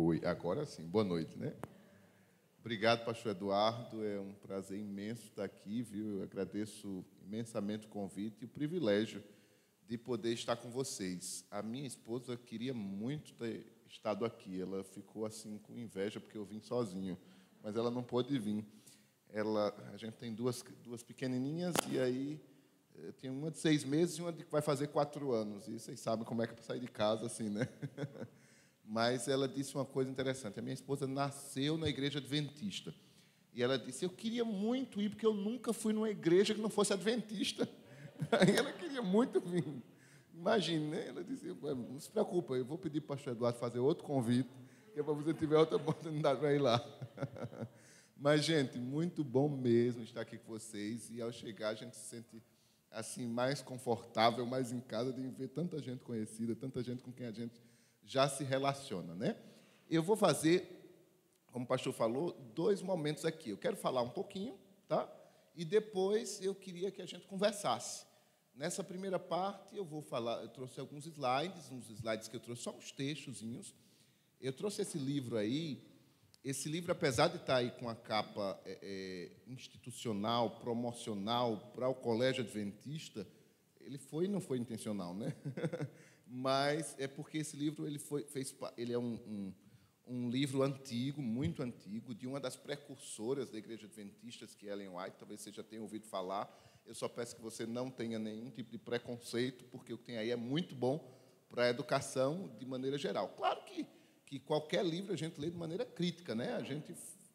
Oi, agora sim. Boa noite, né? Obrigado, pastor Eduardo. É um prazer imenso estar aqui, viu? Eu agradeço imensamente o convite e o privilégio de poder estar com vocês. A minha esposa queria muito ter estado aqui. Ela ficou assim com inveja porque eu vim sozinho, mas ela não pôde vir. Ela, a gente tem duas duas pequenininhas e aí eh, tem uma de seis meses e uma que vai fazer quatro anos. E vocês sabem como é que é sair de casa assim, né? Mas ela disse uma coisa interessante. A minha esposa nasceu na igreja adventista. E ela disse: Eu queria muito ir, porque eu nunca fui numa igreja que não fosse adventista. Aí ela queria muito vir. Imagine, né? Ela disse: Não se preocupa, eu vou pedir para o pastor Eduardo fazer outro convite, que é para você tiver outra oportunidade para ir lá. Mas, gente, muito bom mesmo estar aqui com vocês. E ao chegar, a gente se sente assim mais confortável, mais em casa, de ver tanta gente conhecida, tanta gente com quem a gente já se relaciona, né? Eu vou fazer, como o pastor falou, dois momentos aqui. Eu quero falar um pouquinho, tá? E depois eu queria que a gente conversasse. Nessa primeira parte eu vou falar, eu trouxe alguns slides, uns slides que eu trouxe só uns textozinhos. Eu trouxe esse livro aí. Esse livro, apesar de estar aí com a capa é, é, institucional, promocional para o Colégio Adventista, ele foi não foi intencional, né? mas é porque esse livro ele foi, fez, ele é um, um, um, livro antigo, muito antigo, de uma das precursoras da Igreja Adventista, que é Ellen White, talvez você já tenha ouvido falar. Eu só peço que você não tenha nenhum tipo de preconceito, porque o que tem aí é muito bom para a educação de maneira geral. Claro que, que qualquer livro a gente lê de maneira crítica, né? a gente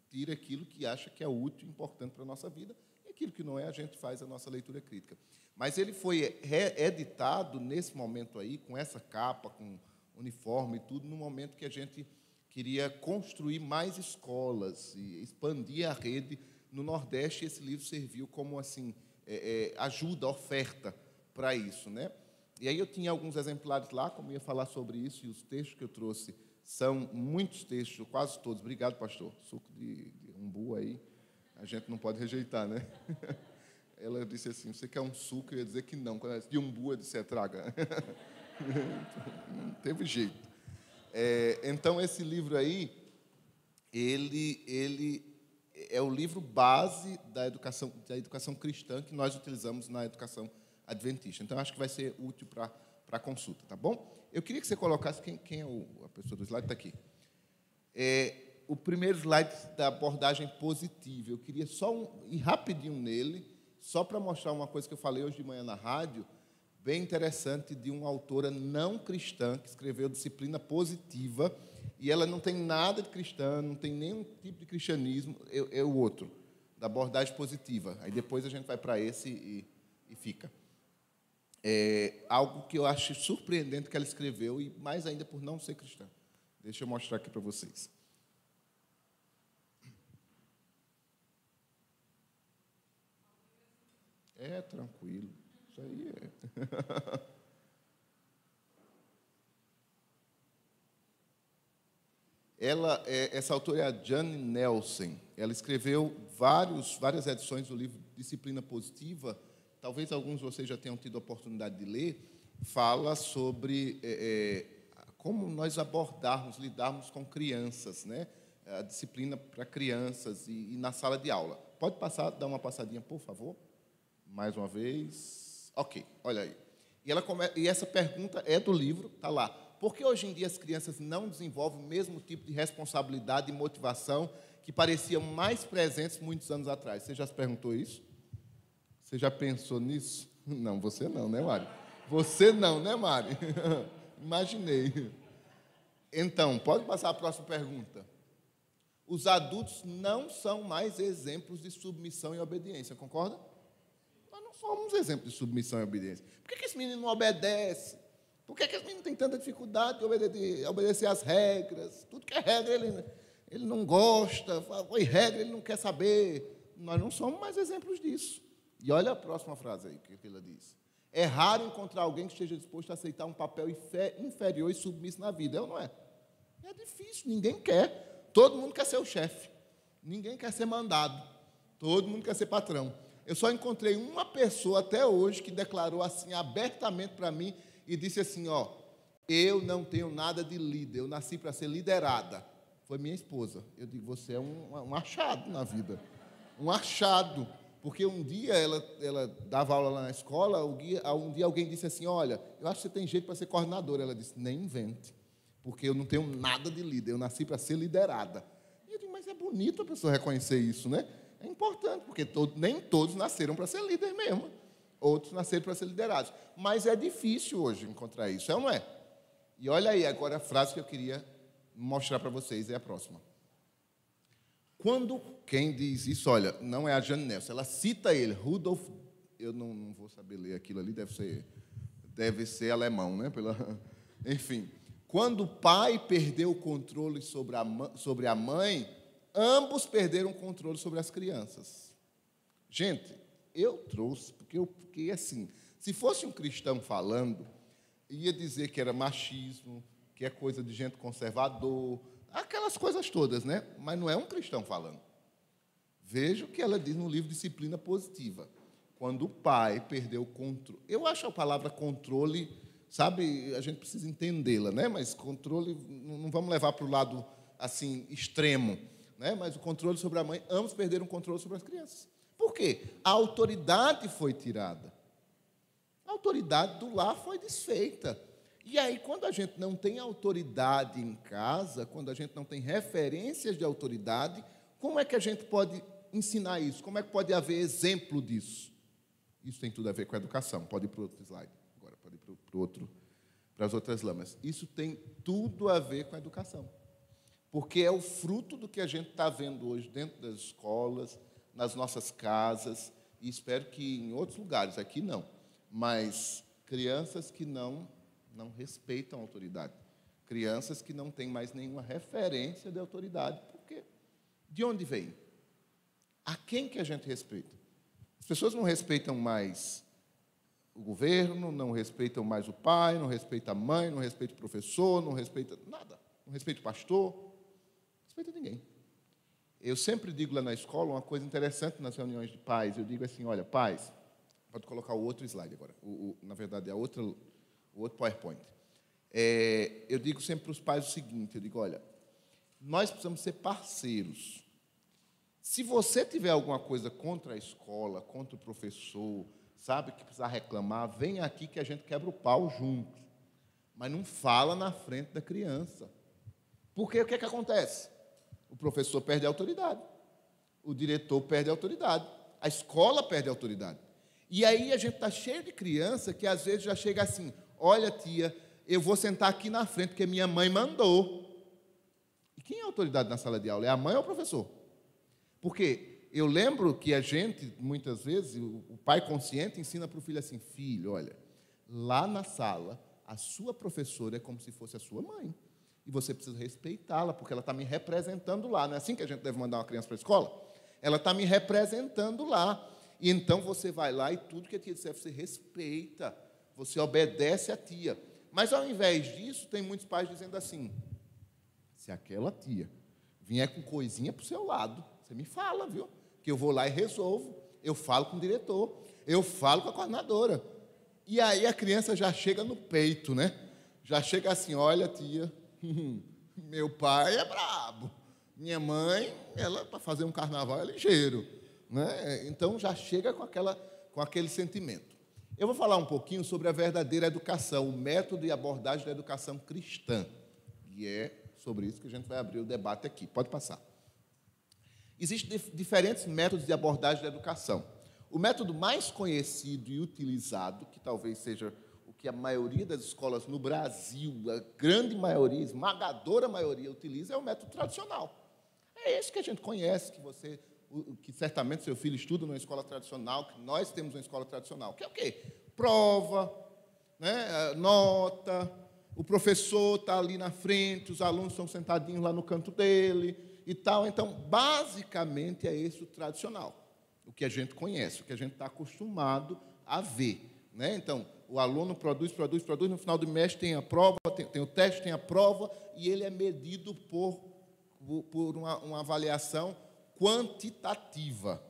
tira aquilo que acha que é útil importante para a nossa vida, e aquilo que não é, a gente faz a nossa leitura crítica. Mas ele foi reeditado nesse momento aí, com essa capa, com uniforme e tudo, no momento que a gente queria construir mais escolas e expandir a rede no Nordeste. Esse livro serviu como assim é, é, ajuda, oferta para isso, né? E aí eu tinha alguns exemplares lá, como ia falar sobre isso, e os textos que eu trouxe são muitos textos, quase todos. Obrigado, pastor. Suco de, de umbu aí, a gente não pode rejeitar, né? Ela disse assim: Você quer um suco? Eu ia dizer que não. Quando ela disse de umbu, eu disse: É, traga. não teve jeito. É, então, esse livro aí, ele, ele é o livro base da educação, da educação cristã que nós utilizamos na educação adventista. Então, acho que vai ser útil para a consulta, tá bom? Eu queria que você colocasse quem, quem é o, a pessoa do slide, está aqui. É, o primeiro slide da abordagem positiva. Eu queria só um, ir rapidinho nele só para mostrar uma coisa que eu falei hoje de manhã na rádio, bem interessante, de uma autora não cristã que escreveu disciplina positiva, e ela não tem nada de cristã, não tem nenhum tipo de cristianismo, é, é o outro, da abordagem positiva. Aí depois a gente vai para esse e, e fica. É algo que eu acho surpreendente que ela escreveu, e mais ainda por não ser cristã. Deixa eu mostrar aqui para vocês. É tranquilo. Isso aí é. Ela, é, essa autora é a Jane Nelson. Ela escreveu vários, várias edições do livro Disciplina Positiva. Talvez alguns de vocês já tenham tido a oportunidade de ler. Fala sobre é, é, como nós abordarmos, lidarmos com crianças, né? A disciplina para crianças e, e na sala de aula. Pode passar, dar uma passadinha, por favor? Mais uma vez. Ok, olha aí. E, ela come... e essa pergunta é do livro, está lá. Por que hoje em dia as crianças não desenvolvem o mesmo tipo de responsabilidade e motivação que pareciam mais presentes muitos anos atrás? Você já se perguntou isso? Você já pensou nisso? Não, você não, né, Mari? Você não, né, Mari? Imaginei. Então, pode passar a próxima pergunta. Os adultos não são mais exemplos de submissão e obediência, concorda? Somos exemplos de submissão e obediência. Por que, que esse menino não obedece? Por que, que esse menino tem tanta dificuldade de obedecer, obedecer às regras? Tudo que é regra ele, ele não gosta, foi regra, ele não quer saber. Nós não somos mais exemplos disso. E olha a próxima frase aí que ela diz. É raro encontrar alguém que esteja disposto a aceitar um papel inferior e submisso na vida, é ou não é? É difícil, ninguém quer. Todo mundo quer ser o chefe. Ninguém quer ser mandado. Todo mundo quer ser patrão. Eu só encontrei uma pessoa até hoje que declarou assim abertamente para mim e disse assim: Ó, eu não tenho nada de líder, eu nasci para ser liderada. foi minha esposa. Eu digo, você é um, um achado na vida. Um achado. Porque um dia ela, ela dava aula lá na escola, dia, um dia alguém disse assim: Olha, eu acho que você tem jeito para ser coordenadora. Ela disse: Nem invente, porque eu não tenho nada de líder, eu nasci para ser liderada. E eu digo: Mas é bonito a pessoa reconhecer isso, né? É importante, porque todo, nem todos nasceram para ser líder mesmo. Outros nasceram para ser liderados. Mas é difícil hoje encontrar isso, é ou não é? E olha aí, agora a frase que eu queria mostrar para vocês é a próxima. Quando quem diz isso, olha, não é a Jane Nelson, ela cita ele, Rudolf, eu não, não, vou saber ler aquilo ali, deve ser, deve ser alemão, né? Pela, enfim, quando o pai perdeu o controle sobre a, sobre a mãe, ambos perderam o controle sobre as crianças. Gente, eu trouxe, porque eu assim, se fosse um cristão falando, ia dizer que era machismo, que é coisa de gente conservador, aquelas coisas todas, né? Mas não é um cristão falando. Veja o que ela diz no livro Disciplina Positiva. Quando o pai perdeu o controle. Eu acho a palavra controle, sabe, a gente precisa entendê-la, né? Mas controle, não vamos levar para o lado assim extremo, né? Mas o controle sobre a mãe, ambos perderam o controle sobre as crianças. Por quê? A autoridade foi tirada. A autoridade do lar foi desfeita. E aí, quando a gente não tem autoridade em casa, quando a gente não tem referências de autoridade, como é que a gente pode ensinar isso? Como é que pode haver exemplo disso? Isso tem tudo a ver com a educação. Pode ir para o outro slide. Agora, pode ir para, o outro, para as outras lamas. Isso tem tudo a ver com a educação. Porque é o fruto do que a gente está vendo hoje dentro das escolas, nas nossas casas, e espero que em outros lugares, aqui não, mas crianças que não não respeitam a autoridade. Crianças que não têm mais nenhuma referência de autoridade. Por quê? De onde vem? A quem que a gente respeita? As pessoas não respeitam mais o governo, não respeitam mais o pai, não respeitam a mãe, não respeitam o professor, não respeitam nada. Não respeitam o pastor, não respeitam ninguém. Eu sempre digo lá na escola uma coisa interessante nas reuniões de pais. Eu digo assim, olha, pais, pode colocar o outro slide agora. O, o, na verdade, a outra o outro PowerPoint. É, eu digo sempre para os pais o seguinte: eu digo, olha, nós precisamos ser parceiros. Se você tiver alguma coisa contra a escola, contra o professor, sabe que precisa reclamar, vem aqui que a gente quebra o pau juntos. Mas não fala na frente da criança. Porque o que, é que acontece? O professor perde a autoridade, o diretor perde a autoridade, a escola perde a autoridade. E aí a gente está cheio de criança que às vezes já chega assim: Olha, tia, eu vou sentar aqui na frente porque minha mãe mandou. E quem é a autoridade na sala de aula? É a mãe ou o professor? Porque eu lembro que a gente, muitas vezes, o pai consciente ensina para o filho assim: filho, olha, lá na sala, a sua professora é como se fosse a sua mãe. E você precisa respeitá-la, porque ela está me representando lá. Não é assim que a gente deve mandar uma criança para a escola? Ela está me representando lá. E então você vai lá e tudo que a tia disser, você respeita você obedece à tia. Mas ao invés disso, tem muitos pais dizendo assim: se aquela tia vier com coisinha para o seu lado, você me fala, viu? Que eu vou lá e resolvo. Eu falo com o diretor, eu falo com a coordenadora. E aí a criança já chega no peito, né? Já chega assim: olha, tia, meu pai é brabo. Minha mãe, ela para fazer um carnaval é ligeiro, né? Então já chega com aquela com aquele sentimento. Eu vou falar um pouquinho sobre a verdadeira educação, o método e abordagem da educação cristã. E é sobre isso que a gente vai abrir o debate aqui. Pode passar. Existem diferentes métodos de abordagem da educação. O método mais conhecido e utilizado, que talvez seja que a maioria das escolas no Brasil, a grande maioria, esmagadora maioria utiliza, é o método tradicional. É esse que a gente conhece, que você que certamente seu filho estuda numa escola tradicional, que nós temos uma escola tradicional, que é o quê? Prova, né? nota, o professor está ali na frente, os alunos estão sentadinhos lá no canto dele e tal. Então, basicamente, é esse o tradicional, o que a gente conhece, o que a gente está acostumado a ver. Né? Então, o aluno produz, produz, produz, no final do mês tem a prova, tem, tem o teste, tem a prova, e ele é medido por, por uma, uma avaliação quantitativa,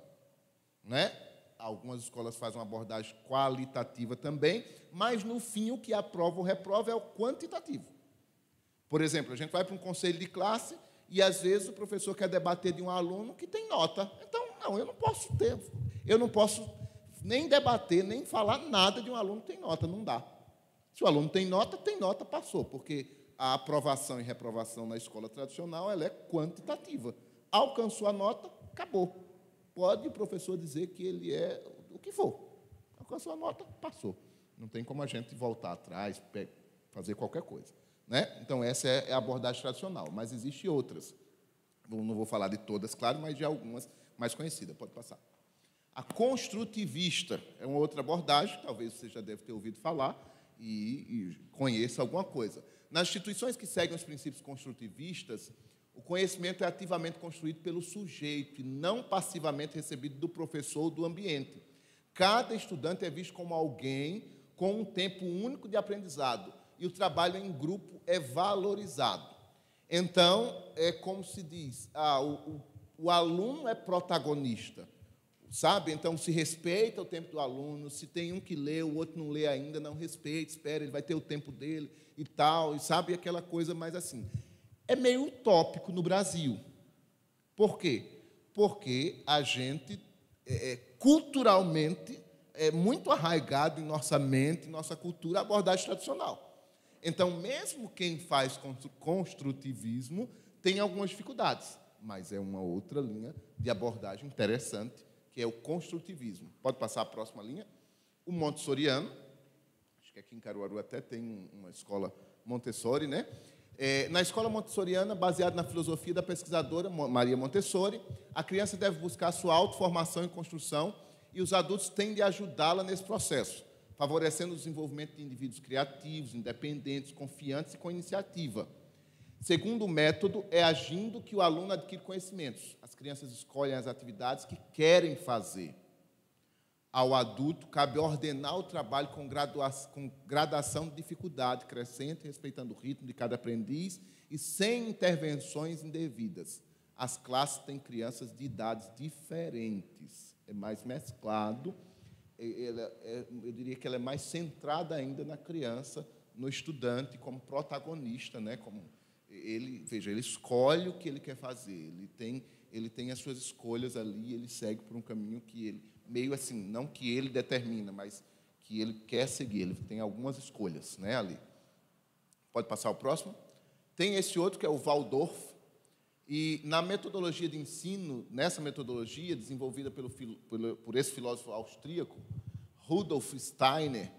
né? Algumas escolas fazem uma abordagem qualitativa também, mas no fim o que aprova ou reprova é o quantitativo. Por exemplo, a gente vai para um conselho de classe E às vezes o professor quer debater de um aluno que tem nota. Então, não, eu não posso ter, eu não posso nem debater, nem falar nada de um aluno que tem nota, não dá. Se o aluno tem nota, tem nota, passou, porque a aprovação e reprovação na escola tradicional ela é quantitativa. Alcançou a nota, acabou. Pode o professor dizer que ele é o que for. Alcançou a nota, passou. Não tem como a gente voltar atrás, fazer qualquer coisa. Né? Então, essa é, é a abordagem tradicional, mas existem outras. Não vou falar de todas, claro, mas de algumas mais conhecidas. Pode passar. A construtivista é uma outra abordagem, talvez você já deve ter ouvido falar e, e conheça alguma coisa. Nas instituições que seguem os princípios construtivistas, o conhecimento é ativamente construído pelo sujeito e não passivamente recebido do professor ou do ambiente. Cada estudante é visto como alguém com um tempo único de aprendizado e o trabalho em grupo é valorizado. Então, é como se diz: ah, o, o, o aluno é protagonista, sabe? Então, se respeita o tempo do aluno, se tem um que lê, o outro não lê ainda, não respeita, espera, ele vai ter o tempo dele e tal, e sabe aquela coisa mais assim. É meio utópico no Brasil. Por quê? Porque a gente, é, é culturalmente, é muito arraigado em nossa mente, em nossa cultura, a abordagem tradicional. Então, mesmo quem faz construtivismo tem algumas dificuldades, mas é uma outra linha de abordagem interessante que é o construtivismo. Pode passar a próxima linha? O Montessoriano, acho que aqui em Caruaru até tem uma escola Montessori, né? É, na escola montessoriana, baseada na filosofia da pesquisadora Maria Montessori, a criança deve buscar sua autoformação e construção e os adultos têm de ajudá-la nesse processo, favorecendo o desenvolvimento de indivíduos criativos, independentes, confiantes e com iniciativa. Segundo método, é agindo que o aluno adquire conhecimentos. As crianças escolhem as atividades que querem fazer. Ao adulto, cabe ordenar o trabalho com, com gradação de dificuldade crescente, respeitando o ritmo de cada aprendiz e sem intervenções indevidas. As classes têm crianças de idades diferentes. É mais mesclado. É, eu diria que ela é mais centrada ainda na criança, no estudante, como protagonista, né? como ele, veja, ele escolhe o que ele quer fazer, ele tem, ele tem as suas escolhas ali, ele segue por um caminho que ele, meio assim, não que ele determina, mas que ele quer seguir, ele tem algumas escolhas, né, ali. Pode passar o próximo? Tem esse outro que é o Waldorf, e na metodologia de ensino, nessa metodologia desenvolvida pelo, pelo, por esse filósofo austríaco, Rudolf Steiner,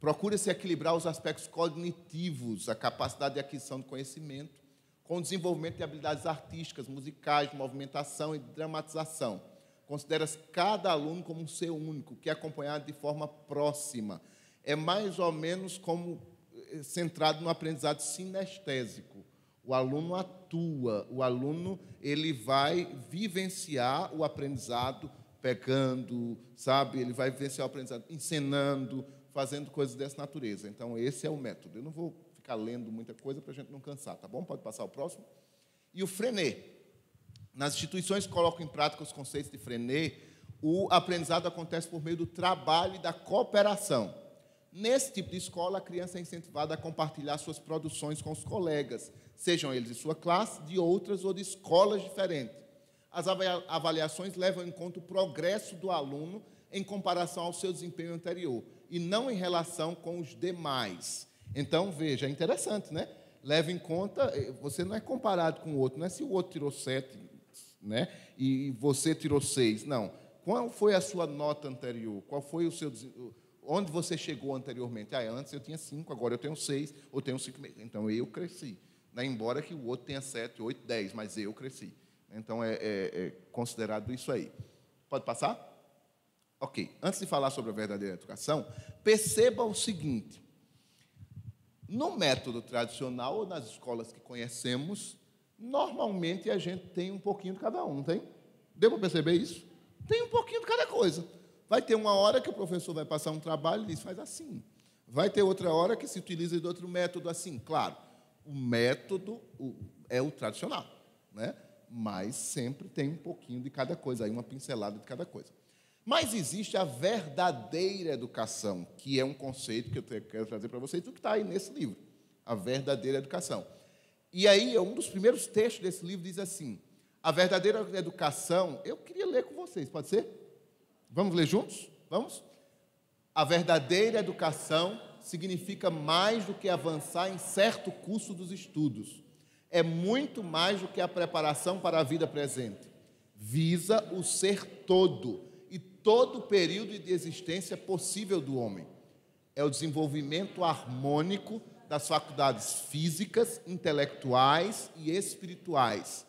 Procura-se equilibrar os aspectos cognitivos, a capacidade de aquisição de conhecimento, com o desenvolvimento de habilidades artísticas, musicais, de movimentação e de dramatização. Considera-se cada aluno como um ser único, que é acompanhado de forma próxima. É mais ou menos como eh, centrado no aprendizado sinestésico. O aluno atua, o aluno ele vai vivenciar o aprendizado pegando, sabe? Ele vai vivenciar o aprendizado encenando, fazendo coisas dessa natureza. Então, esse é o método. Eu não vou ficar lendo muita coisa para a gente não cansar, tá bom? Pode passar o próximo. E o Frenet. Nas instituições que colocam em prática os conceitos de Frenet, o aprendizado acontece por meio do trabalho e da cooperação. Nesse tipo de escola, a criança é incentivada a compartilhar suas produções com os colegas, sejam eles de sua classe, de outras ou de escolas diferentes. As avaliações levam em conta o progresso do aluno em comparação ao seu desempenho anterior e não em relação com os demais. Então, veja, é interessante, né? Leve em conta, eh, você não é comparado com o outro, não é se o outro tirou sete, né? E você tirou seis, não. Qual foi a sua nota anterior? Qual foi o seu onde você chegou anteriormente? Ah, antes eu tinha cinco, agora eu tenho seis, ou tenho cinco. Então eu cresci. Né? Embora que o outro tenha sete, oito, dez, mas eu cresci. Então é, é, é considerado isso aí. Pode passar? Ok, antes de falar sobre a verdadeira educação, perceba o seguinte: no método tradicional ou nas escolas que conhecemos, normalmente a gente tem um pouquinho de cada um, tem? Deu para perceber isso? Tem um pouquinho de cada coisa. Vai ter uma hora que o professor vai passar um trabalho e diz, faz assim. Vai ter outra hora que se utiliza de outro método assim. Claro, o método é o tradicional, né? mas sempre tem um pouquinho de cada coisa, aí uma pincelada de cada coisa. Mas existe a verdadeira educação, que é um conceito que eu quero trazer para vocês, o que está aí nesse livro. A verdadeira educação. E aí, um dos primeiros textos desse livro diz assim: a verdadeira educação. Eu queria ler com vocês, pode ser? Vamos ler juntos? Vamos? A verdadeira educação significa mais do que avançar em certo curso dos estudos. É muito mais do que a preparação para a vida presente. Visa o ser todo todo o período de existência possível do homem. É o desenvolvimento harmônico das faculdades físicas, intelectuais e espirituais.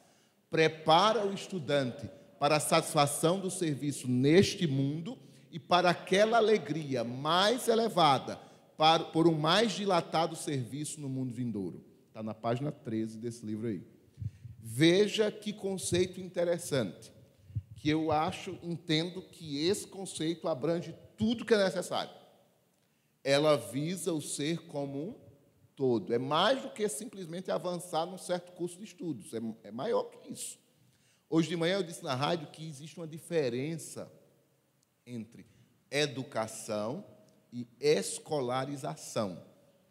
Prepara o estudante para a satisfação do serviço neste mundo e para aquela alegria mais elevada para, por um mais dilatado serviço no mundo vindouro. Está na página 13 desse livro aí. Veja que conceito interessante, que eu acho, entendo que esse conceito abrange tudo que é necessário. Ela visa o ser como um todo. É mais do que simplesmente avançar num certo curso de estudos, é, é maior que isso. Hoje de manhã eu disse na rádio que existe uma diferença entre educação e escolarização.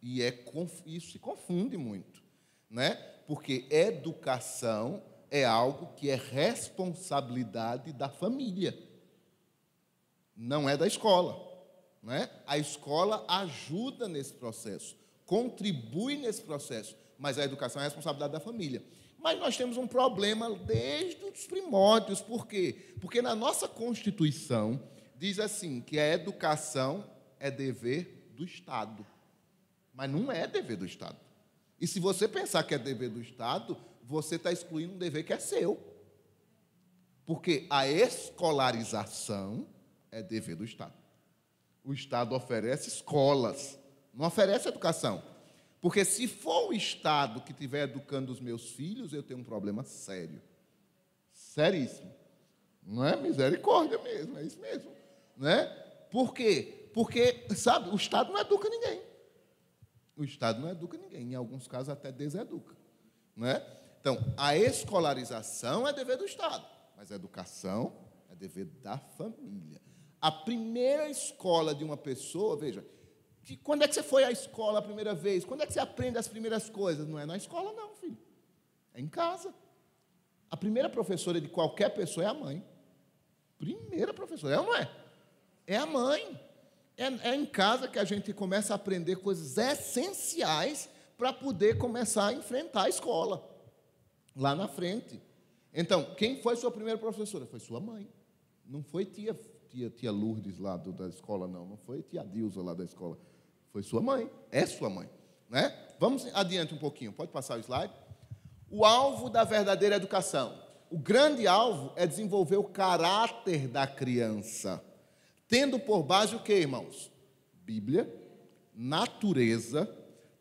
E é, isso se confunde muito, né? porque educação é algo que é responsabilidade da família, não é da escola. Né? A escola ajuda nesse processo, contribui nesse processo, mas a educação é a responsabilidade da família. Mas nós temos um problema desde os primórdios, por quê? Porque na nossa Constituição diz assim que a educação é dever do Estado. Mas não é dever do Estado. E se você pensar que é dever do Estado, você está excluindo um dever que é seu. Porque a escolarização é dever do Estado. O Estado oferece escolas, não oferece educação. Porque se for o Estado que estiver educando os meus filhos, eu tenho um problema sério. Seríssimo. Não é misericórdia mesmo, é isso mesmo. Né? Por quê? Porque, sabe, o Estado não educa ninguém. O Estado não educa ninguém, em alguns casos até deseduca. Né? Então, a escolarização é dever do Estado, mas a educação é dever da família. A primeira escola de uma pessoa, veja, que, quando é que você foi à escola a primeira vez? Quando é que você aprende as primeiras coisas? Não é na escola, não, filho. É em casa. A primeira professora de qualquer pessoa é a mãe. Primeira professora, é ou não é? É a mãe. É, é em casa que a gente começa a aprender coisas essenciais para poder começar a enfrentar a escola, lá na frente. Então, quem foi sua primeira professora? Foi sua mãe. Não foi tia, tia, tia Lourdes lá do, da escola, não. Não foi tia Dilza lá da escola. Foi sua mãe. É sua mãe. Né? Vamos adiante um pouquinho. Pode passar o slide? O alvo da verdadeira educação. O grande alvo é desenvolver o caráter da criança. Tendo por base o que, irmãos? Bíblia, natureza,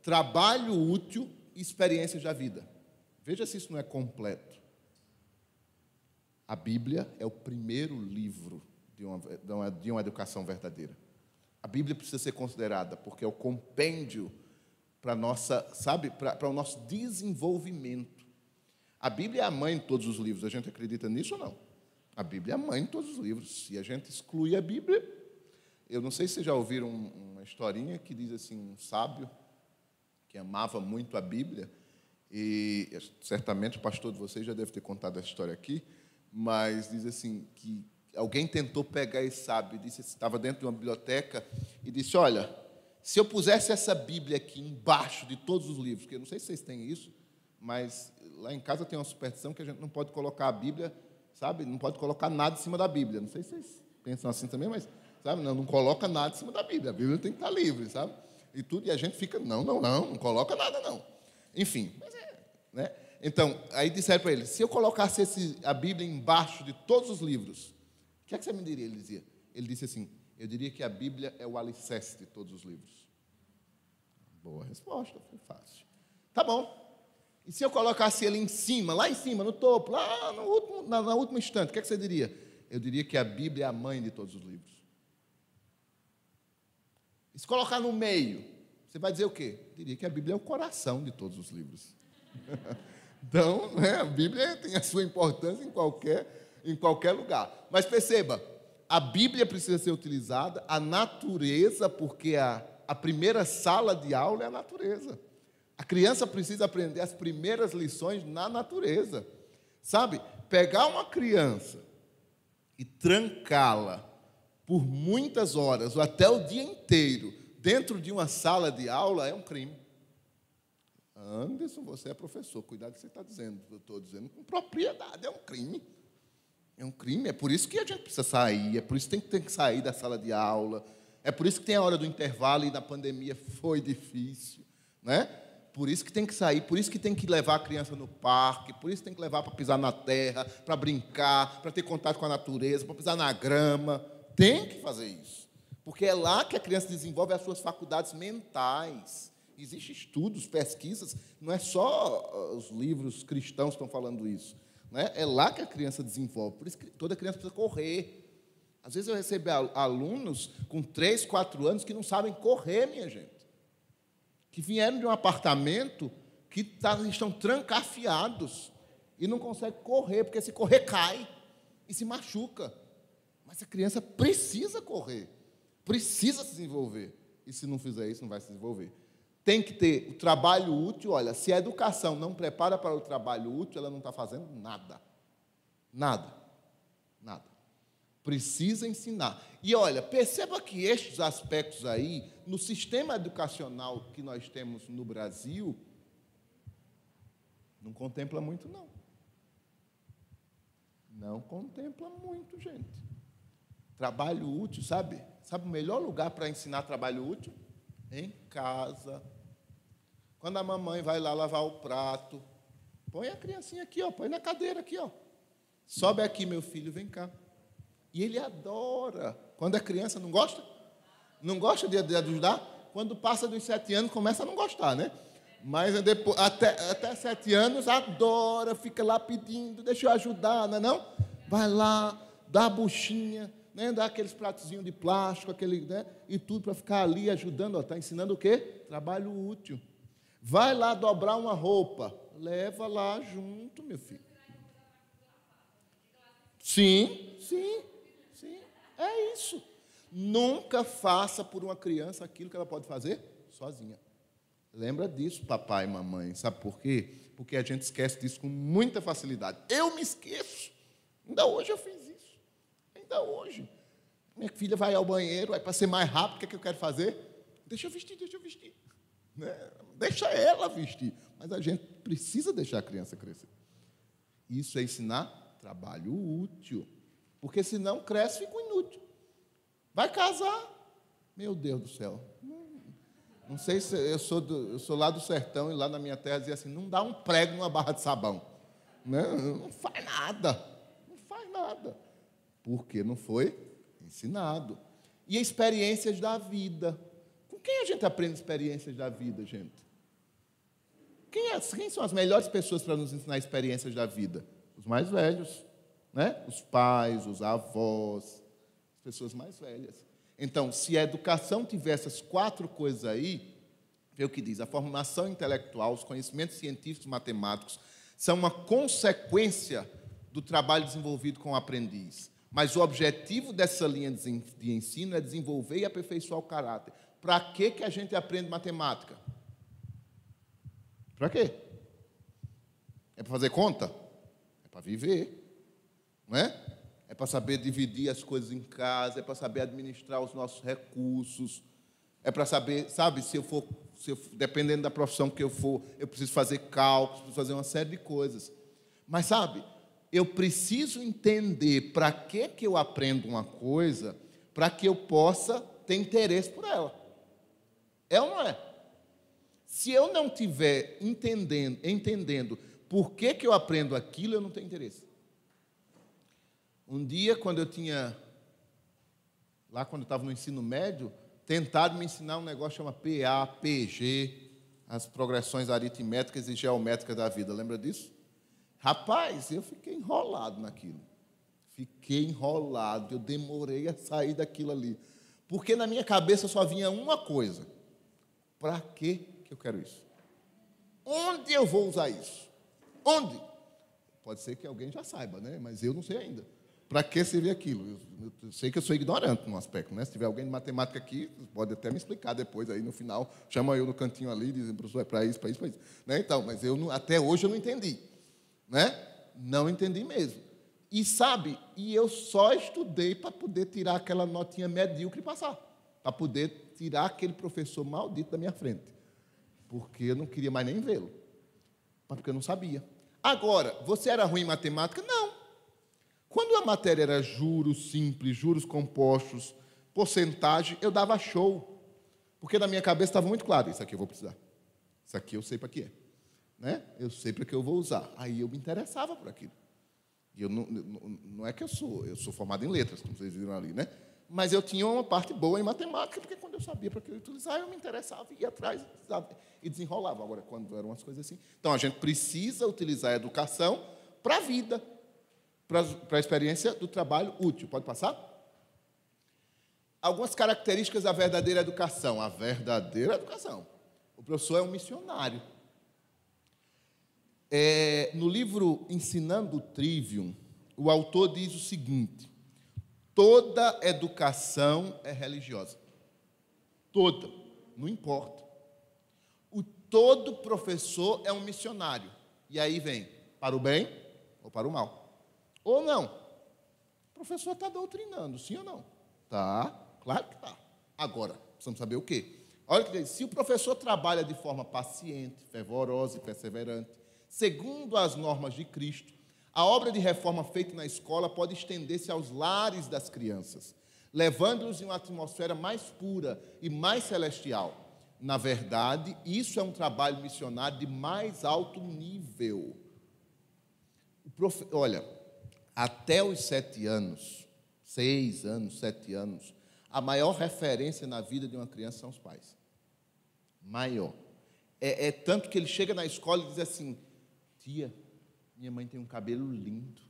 trabalho útil e experiências da vida. Veja se isso não é completo. A Bíblia é o primeiro livro de uma, de uma educação verdadeira. A Bíblia precisa ser considerada porque é o compêndio para nossa, sabe, para o nosso desenvolvimento. A Bíblia é a mãe de todos os livros. A gente acredita nisso ou não? A Bíblia é a mãe de todos os livros. Se a gente exclui a Bíblia, eu não sei se já ouviram uma historinha que diz assim, um sábio que amava muito a Bíblia, e certamente o pastor de vocês já deve ter contado essa história aqui, mas diz assim que alguém tentou pegar esse sábio, disse estava dentro de uma biblioteca e disse: "Olha, se eu pusesse essa Bíblia aqui embaixo de todos os livros, que eu não sei se vocês têm isso, mas lá em casa tem uma superstição que a gente não pode colocar a Bíblia sabe? Não pode colocar nada em cima da Bíblia. Não sei se vocês pensam assim também, mas, sabe? Não, não coloca nada em cima da Bíblia. A Bíblia tem que estar livre, sabe? E tudo, e a gente fica, não, não, não, não coloca nada, não. Enfim, mas é, né? Então, aí disseram para ele, se eu colocasse esse, a Bíblia embaixo de todos os livros, o que é que você me diria? Ele dizia, ele disse assim, eu diria que a Bíblia é o alicerce de todos os livros. Boa resposta, foi fácil. Tá bom, e se eu colocasse ele em cima, lá em cima, no topo, lá no último, na, na última instante, o que, é que você diria? Eu diria que a Bíblia é a mãe de todos os livros. E se colocar no meio, você vai dizer o quê? Eu diria que a Bíblia é o coração de todos os livros. Então, né, a Bíblia tem a sua importância em qualquer, em qualquer lugar. Mas perceba, a Bíblia precisa ser utilizada, a natureza, porque a, a primeira sala de aula é a natureza. A criança precisa aprender as primeiras lições na natureza. Sabe? Pegar uma criança e trancá-la por muitas horas ou até o dia inteiro dentro de uma sala de aula é um crime. Anderson, você é professor, cuidado que você está dizendo. Eu estou dizendo com propriedade, é um crime. É um crime, é por isso que a gente precisa sair, é por isso que tem tem que sair da sala de aula, é por isso que tem a hora do intervalo e na pandemia foi difícil, né? Por isso que tem que sair, por isso que tem que levar a criança no parque, por isso que tem que levar para pisar na terra, para brincar, para ter contato com a natureza, para pisar na grama. Tem que fazer isso. Porque é lá que a criança desenvolve as suas faculdades mentais. Existem estudos, pesquisas, não é só os livros cristãos que estão falando isso. Né? É lá que a criança desenvolve. Por isso que toda criança precisa correr. Às vezes eu recebo alunos com 3, 4 anos que não sabem correr, minha gente que vieram de um apartamento que tá, estão trancafiados e não conseguem correr, porque se correr cai e se machuca. Mas a criança precisa correr, precisa se desenvolver. E se não fizer isso, não vai se desenvolver. Tem que ter o trabalho útil. Olha, se a educação não prepara para o trabalho útil, ela não está fazendo nada. Nada. Nada. Precisa ensinar. E olha, perceba que estes aspectos aí, no sistema educacional que nós temos no Brasil, não contempla muito, não. Não contempla muito, gente. Trabalho útil, sabe? Sabe o melhor lugar para ensinar trabalho útil? Em casa. Quando a mamãe vai lá lavar o prato, põe a criancinha aqui, ó, põe na cadeira aqui, ó. Sobe aqui, meu filho, vem cá. E ele adora. Quando é criança, não gosta? Não gosta de, de ajudar? Quando passa dos sete anos, começa a não gostar, né? Mas depois, até, até sete anos, adora, fica lá pedindo, deixa eu ajudar, não é não? Vai lá, dá a buchinha, né? dá aqueles pratozinhos de plástico, aquele, né? e tudo para ficar ali ajudando. Está ensinando o quê? Trabalho útil. Vai lá dobrar uma roupa, leva lá junto, meu filho. Sim, sim. É isso. Nunca faça por uma criança aquilo que ela pode fazer sozinha. Lembra disso, papai e mamãe. Sabe por quê? Porque a gente esquece disso com muita facilidade. Eu me esqueço. Ainda hoje eu fiz isso. Ainda hoje. Minha filha vai ao banheiro, aí para ser mais rápido, o que, é que eu quero fazer? Deixa eu vestir, deixa eu vestir. Né? Deixa ela vestir. Mas a gente precisa deixar a criança crescer. Isso é ensinar trabalho útil. Porque senão cresce e fica inútil. Vai casar. Meu Deus do céu. Não sei se eu sou, do, eu sou lá do sertão e lá na minha terra dizia assim: não dá um prego numa barra de sabão. Né? Não faz nada. Não faz nada. Porque não foi ensinado. E experiências da vida. Com quem a gente aprende experiências da vida, gente? Quem, é, quem são as melhores pessoas para nos ensinar experiências da vida? Os mais velhos né? Os pais, os avós, as pessoas mais velhas. Então, se a educação tiver essas quatro coisas aí, vê o que diz: a formação intelectual, os conhecimentos científicos matemáticos são uma consequência do trabalho desenvolvido com o aprendiz. Mas o objetivo dessa linha de ensino é desenvolver e aperfeiçoar o caráter. Para que, que a gente aprende matemática? Para quê? É para fazer conta? É para viver não é? É para saber dividir as coisas em casa, é para saber administrar os nossos recursos, é para saber, sabe, se eu for, se eu, dependendo da profissão que eu for, eu preciso fazer cálculos, preciso fazer uma série de coisas. Mas sabe, eu preciso entender para que que eu aprendo uma coisa, para que eu possa ter interesse por ela. É ou não é? Se eu não tiver entendendo, entendendo por que, que eu aprendo aquilo, eu não tenho interesse. Um dia, quando eu tinha, lá quando eu estava no ensino médio, tentaram me ensinar um negócio chamado PA, PG, as progressões aritméticas e geométricas da vida. Lembra disso? Rapaz, eu fiquei enrolado naquilo. Fiquei enrolado, eu demorei a sair daquilo ali. Porque na minha cabeça só vinha uma coisa: para que eu quero isso? Onde eu vou usar isso? Onde? Pode ser que alguém já saiba, né? Mas eu não sei ainda. para que servir aquilo? Eu, eu, sei que eu sou ignorante no aspecto, né? Se tiver alguém de matemática aqui, pode até me explicar depois aí no final. Chama eu no cantinho ali, dizem, professor, é para isso, para isso, para isso. Né? Então, mas eu não, até hoje eu não entendi, né? Não entendi mesmo. E sabe, e eu só estudei para poder tirar aquela notinha medíocre e passar, para poder tirar aquele professor maldito da minha frente, porque eu não queria mais nem vê-lo, porque eu não sabia. Agora, você era ruim em matemática? Não. Quando a matéria era juros simples, juros compostos, porcentagem, eu dava show. Porque na minha cabeça estava muito claro: isso aqui eu vou precisar. Isso aqui eu sei para que é. Né? Eu sei para que eu vou usar. Aí eu me interessava por aquilo. E eu não, não, não é que eu sou, eu sou formado em letras, como vocês viram ali, né? Mas eu tinha uma parte boa em matemática, porque quando eu sabia para que eu utilizar, eu me interessava, ia atrás e desenrolava. Agora, quando eram umas coisas assim. Então, a gente precisa utilizar a educação para a vida, para a experiência do trabalho útil. Pode passar? Algumas características da verdadeira educação. A verdadeira educação. O professor é um missionário. É, no livro Ensinando o Trivium, o autor diz o seguinte: toda educação é religiosa. Toda, não importa. O todo professor é um missionário. E aí vem para o bem ou para o mal. Ou não. O professor está doutrinando, sim ou não? Tá, claro que está. Agora, precisamos saber o quê? Olha que diz, se o professor trabalha de forma paciente, fervorosa e perseverante, segundo as normas de Cristo, a obra de reforma feita na escola pode estender-se aos lares das crianças, levando-os em uma atmosfera mais pura e mais celestial. Na verdade, isso é um trabalho missionário de mais alto nível. Profe... Olha, até os sete anos, seis anos, sete anos, a maior referência na vida de uma criança são os pais. Maior. É, é tanto que ele chega na escola e diz assim: tia, minha mãe tem um cabelo lindo.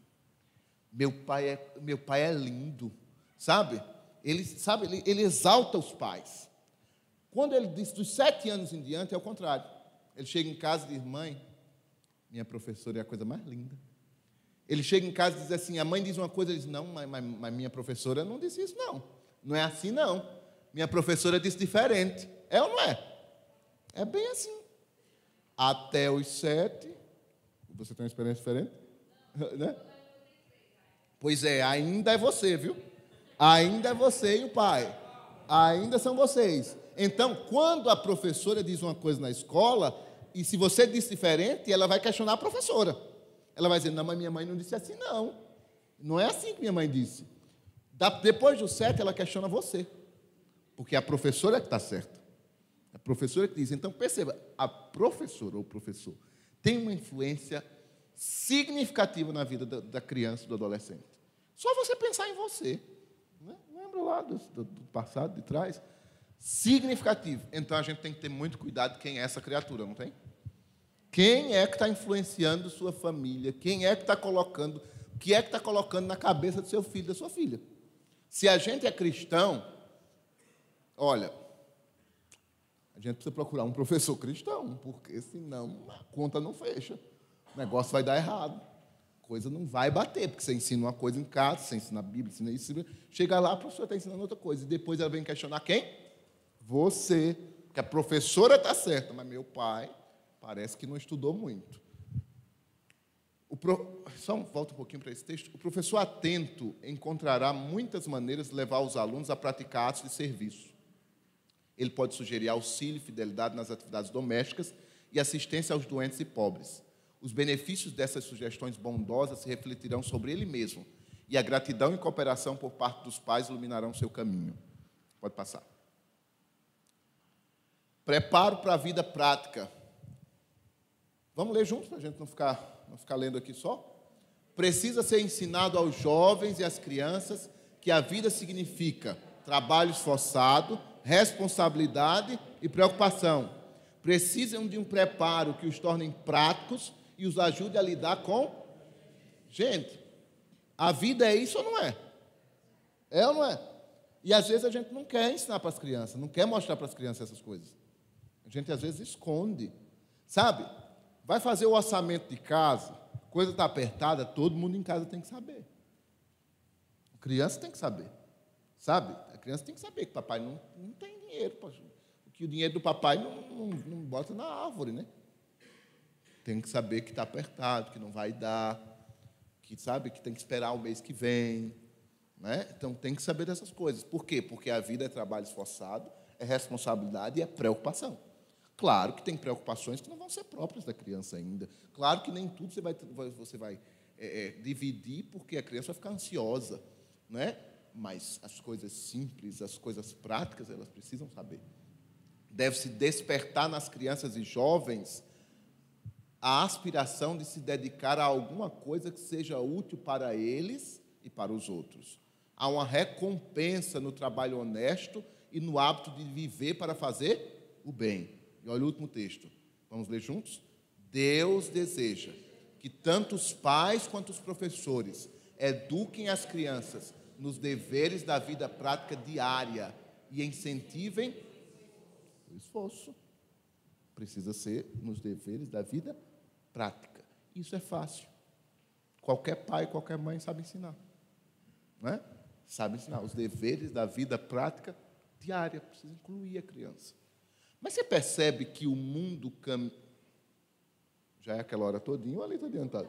Meu pai é, meu pai é lindo. Sabe? Ele, sabe, ele, ele exalta os pais. Quando ele diz dos sete anos em diante, é o contrário. Ele chega em casa e diz: Mãe, minha professora é a coisa mais linda. Ele chega em casa e diz assim: A mãe diz uma coisa, ele diz: Não, mas, mas, mas minha professora não disse isso, não. Não é assim, não. Minha professora disse diferente. É ou não é? É bem assim. Até os sete, você tem uma experiência diferente? Né? Pois é, ainda é você, viu? Ainda é você e o pai. Ainda são vocês. Então, quando a professora diz uma coisa na escola, e se você diz diferente, ela vai questionar a professora. Ela vai dizer: Não, mas minha mãe não disse assim, não. Não é assim que minha mãe disse. depois do sete, ela questiona você. Porque a professora é que está certa. A professora que diz. Então, perceba: a professora ou professor tem uma influência significativa na vida da, da criança e do adolescente. Só você pensar em você. Né? Lembra lá do, do, do passado, de trás? Significativo. Então a gente tem que ter muito cuidado quem é essa criatura, não tem? Quem é que está influenciando sua família? Quem é que está colocando? O que é que está colocando na cabeça do seu filho, da sua filha? Se a gente é cristão, olha, a gente precisa procurar um professor cristão, porque senão a conta não fecha. O negócio vai dar errado. A coisa não vai bater, porque você ensina uma coisa em casa, você ensina a Bíblia, ensina isso, chega lá, a professora está ensinando outra coisa. E depois ela vem questionar quem? Você. Porque a professora está certa, mas meu pai parece que não estudou muito. Pro... Só volta um pouquinho para esse texto. O professor atento encontrará muitas maneiras de levar os alunos a praticar atos de serviço ele pode sugerir auxílio e fidelidade nas atividades domésticas e assistência aos doentes e pobres. Os benefícios dessas sugestões bondosas se refletirão sobre ele mesmo, e a gratidão e cooperação por parte dos pais iluminarão seu caminho. Pode passar. Preparo para a vida prática. Vamos ler juntos para a gente não ficar, não ficar lendo aqui só? Precisa ser ensinado aos jovens e às crianças que a vida significa trabalho esforçado, responsabilidade e preocupação. Precisam de um preparo que os tornem práticos e os ajude a lidar com. Gente, a vida é isso ou não é? É ou não é? E às vezes a gente não quer ensinar para as crianças, não quer mostrar para as crianças essas coisas. A gente às vezes esconde. Sabe? Vai fazer o orçamento de casa, coisa está apertada, todo mundo em casa tem que saber. Criança tem que saber. Sabe? Criança tem que saber que o papai não, não tem dinheiro. Que o dinheiro do papai não, não, não bota na árvore, né? Tem que saber que está apertado, que não vai dar, que sabe que tem que esperar o mês que vem. Né? Então tem que saber dessas coisas. Por quê? Porque a vida é trabalho esforçado, é responsabilidade e é preocupação. Claro que tem preocupações que não vão ser próprias da criança ainda. Claro que nem tudo você vai, você vai é, é, dividir, porque a criança vai ficar ansiosa. Né? Mas as coisas simples, as coisas práticas, elas precisam saber. Deve-se despertar nas crianças e jovens a aspiração de se dedicar a alguma coisa que seja útil para eles e para os outros. Há uma recompensa no trabalho honesto e no hábito de viver para fazer o bem. E olha o último texto. Vamos ler juntos? Deus deseja que tanto os pais quanto os professores eduquem as crianças nos deveres da vida prática diária e incentivem o esforço. Precisa ser nos deveres da vida prática. Isso é fácil. Qualquer pai, qualquer mãe sabe ensinar. Não é? Sabe ensinar. Os deveres da vida prática diária. Precisa incluir a criança. Mas você percebe que o mundo caminha. Já é aquela hora todinha ou ali está adiantado?